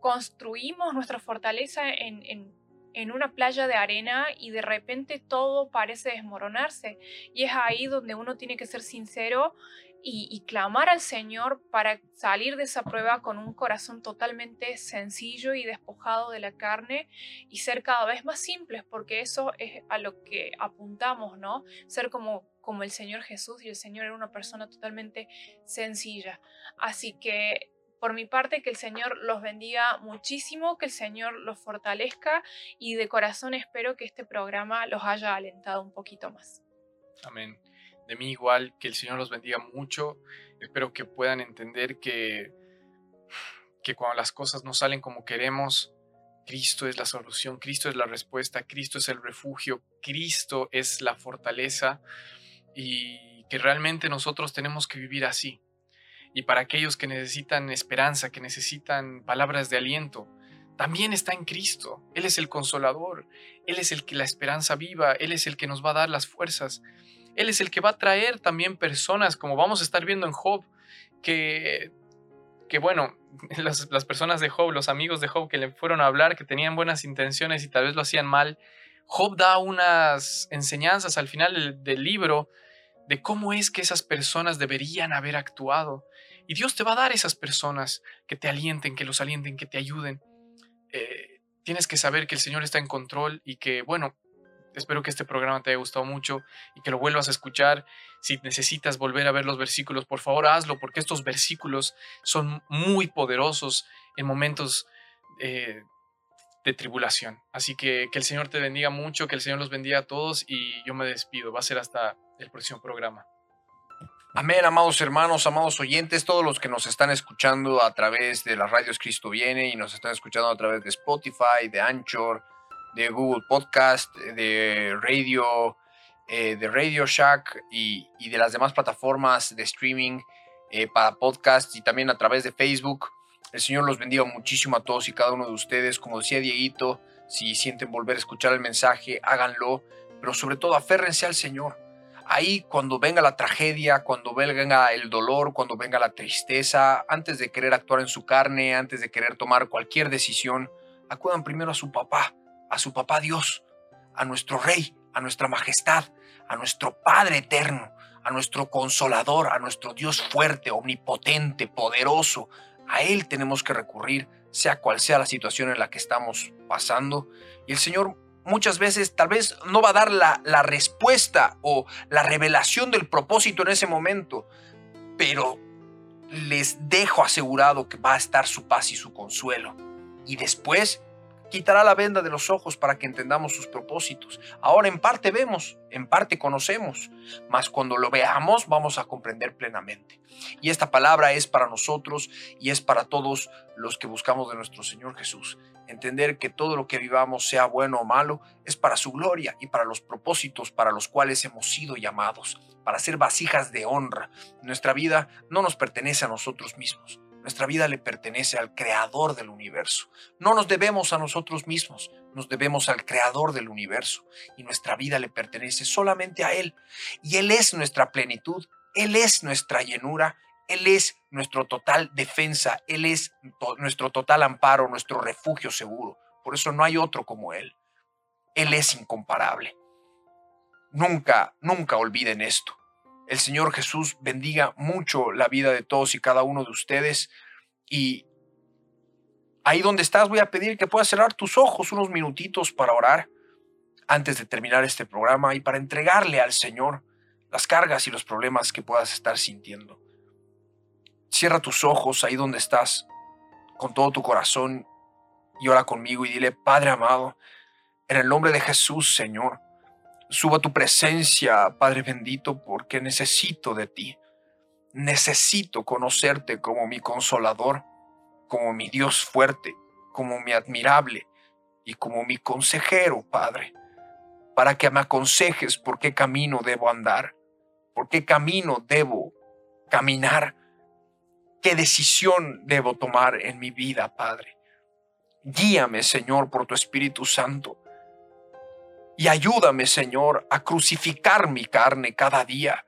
Speaker 5: construimos nuestra fortaleza en, en en una playa de arena y de repente todo parece desmoronarse. Y es ahí donde uno tiene que ser sincero y, clamar al Señor para salir de esa prueba con un corazón totalmente sencillo y despojado de la carne y ser cada vez más simples, porque eso es a lo que apuntamos, ¿no? Ser como, como el Señor Jesús y el Señor era una persona totalmente sencilla. Así que por mi parte, que el Señor los bendiga muchísimo, que el Señor los fortalezca y de corazón espero que este programa los haya alentado un poquito más.
Speaker 4: Amén de mí igual, que el Señor los bendiga mucho. Espero que puedan entender que, que cuando las cosas no salen como queremos, Cristo es la solución, Cristo es la respuesta, Cristo es el refugio, Cristo es la fortaleza y que realmente nosotros tenemos que vivir así. Y para aquellos que necesitan esperanza, que necesitan palabras de aliento, también está en Cristo. Él es el consolador, Él es el que la esperanza viva, Él es el que nos va a dar las fuerzas. Él es el que va a traer también personas, como vamos a estar viendo en Job, que, que bueno, las, las, personas de Job, los amigos de Job que le fueron a hablar, que tenían buenas intenciones y tal vez lo hacían mal, Job da unas enseñanzas al final del, libro de cómo es que esas personas deberían haber actuado. Y Dios te va a dar esas personas que te alienten, que los alienten, que te ayuden. Eh, tienes que saber que el Señor está en control y que, bueno, Espero que este programa te haya gustado mucho y que lo vuelvas a escuchar. Si necesitas volver a ver los versículos, por favor hazlo, porque estos versículos son muy poderosos en momentos eh, de tribulación. Así que que el Señor te bendiga mucho, que el Señor los bendiga a todos y yo me despido. Va a ser hasta el próximo programa.
Speaker 2: Amén, amados hermanos, amados oyentes, todos los que nos están escuchando a través de las radios Cristo Viene y nos están escuchando a través de Spotify, de Anchor, de Google Podcast, de Radio, eh, de Radio Shack y, de las demás plataformas de streaming eh, para podcast y también a través de Facebook. El Señor los bendiga muchísimo a todos y cada uno de ustedes. Como decía Dieguito, si sienten volver a escuchar el mensaje, háganlo, pero sobre todo aférrense al Señor. Ahí cuando venga la tragedia, cuando venga el dolor, cuando venga la tristeza, antes de querer actuar en su carne, antes de querer tomar cualquier decisión, acudan primero a su papá, a su papá Dios, a nuestro Rey, a nuestra majestad, a nuestro Padre eterno, a nuestro consolador, a nuestro Dios fuerte, omnipotente, poderoso. A Él tenemos que recurrir, sea cual sea la situación en la que estamos pasando. Y el Señor muchas veces tal vez no va a dar la, la respuesta o la revelación del propósito en ese momento, pero les dejo asegurado que va a estar su paz y su consuelo. Y después quitará la venda de los ojos para que entendamos sus propósitos. Ahora en parte vemos, en parte conocemos, mas cuando lo veamos vamos a comprender plenamente. Y esta palabra es para nosotros y es para todos los que buscamos de nuestro Señor Jesús. Entender que todo lo que vivamos, sea bueno o malo, es para su gloria y para los propósitos para los cuales hemos sido llamados, para ser vasijas de honra. Nuestra vida no nos pertenece a nosotros mismos nuestra vida le pertenece al creador del universo. No nos debemos a nosotros mismos, nos debemos al creador del universo. Y nuestra vida le pertenece solamente a Él. Y Él es nuestra plenitud, Él es nuestra llenura, Él es nuestro total defensa, Él es nuestro total amparo, nuestro refugio seguro. Por eso no hay otro como Él. Él es incomparable. Nunca, nunca olviden esto. El Señor Jesús bendiga mucho la vida de todos y cada uno de ustedes. Y ahí donde estás voy a pedir que puedas cerrar tus ojos unos minutitos para orar antes de terminar este programa y para entregarle al Señor las cargas y los problemas que puedas estar sintiendo. Cierra tus ojos ahí donde estás con todo tu corazón y ora conmigo y dile, Padre amado, en el nombre de Jesús, Señor, Suba tu presencia, Padre bendito, porque necesito de ti. Necesito conocerte como mi consolador, como mi Dios fuerte, como mi admirable y como mi consejero, Padre, para que me aconsejes por qué camino debo andar, por qué camino debo caminar, qué decisión debo tomar en mi vida, Padre. Guíame, Señor, por tu Espíritu Santo y ayúdame, Señor, a crucificar mi carne cada día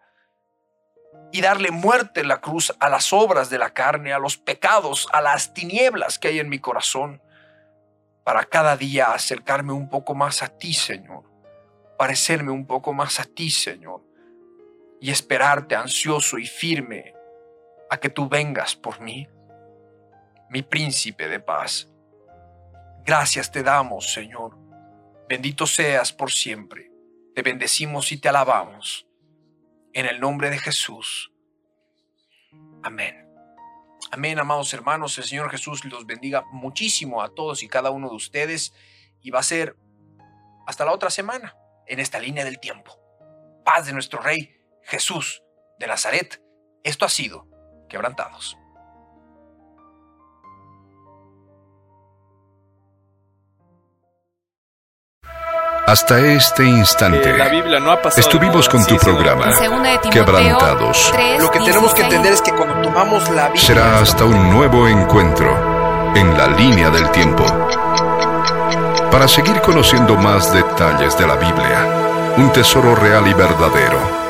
Speaker 2: y darle muerte en la cruz a las obras de la carne, a los pecados, a las tinieblas que hay en mi corazón, para cada día acercarme un poco más a ti, Señor, parecerme un poco más a ti, Señor, y esperarte ansioso y firme a que tú vengas por mí, mi príncipe de paz. Gracias te damos, Señor Bendito seas por siempre. Te bendecimos y te alabamos. En el nombre de Jesús. Amén. Amén, amados hermanos. El Señor Jesús los bendiga muchísimo a todos y cada uno de ustedes. Y va a ser hasta la otra semana en esta línea del tiempo. Paz de nuestro Rey Jesús de Nazaret. Esto ha sido Quebrantados.
Speaker 1: Hasta este instante estuvimos con tu programa Quebrantados.
Speaker 2: Lo que tenemos que entender es que cuando tomamos la Biblia
Speaker 1: será hasta un nuevo encuentro en la línea del tiempo. Para seguir conociendo más detalles de la Biblia, un tesoro real y verdadero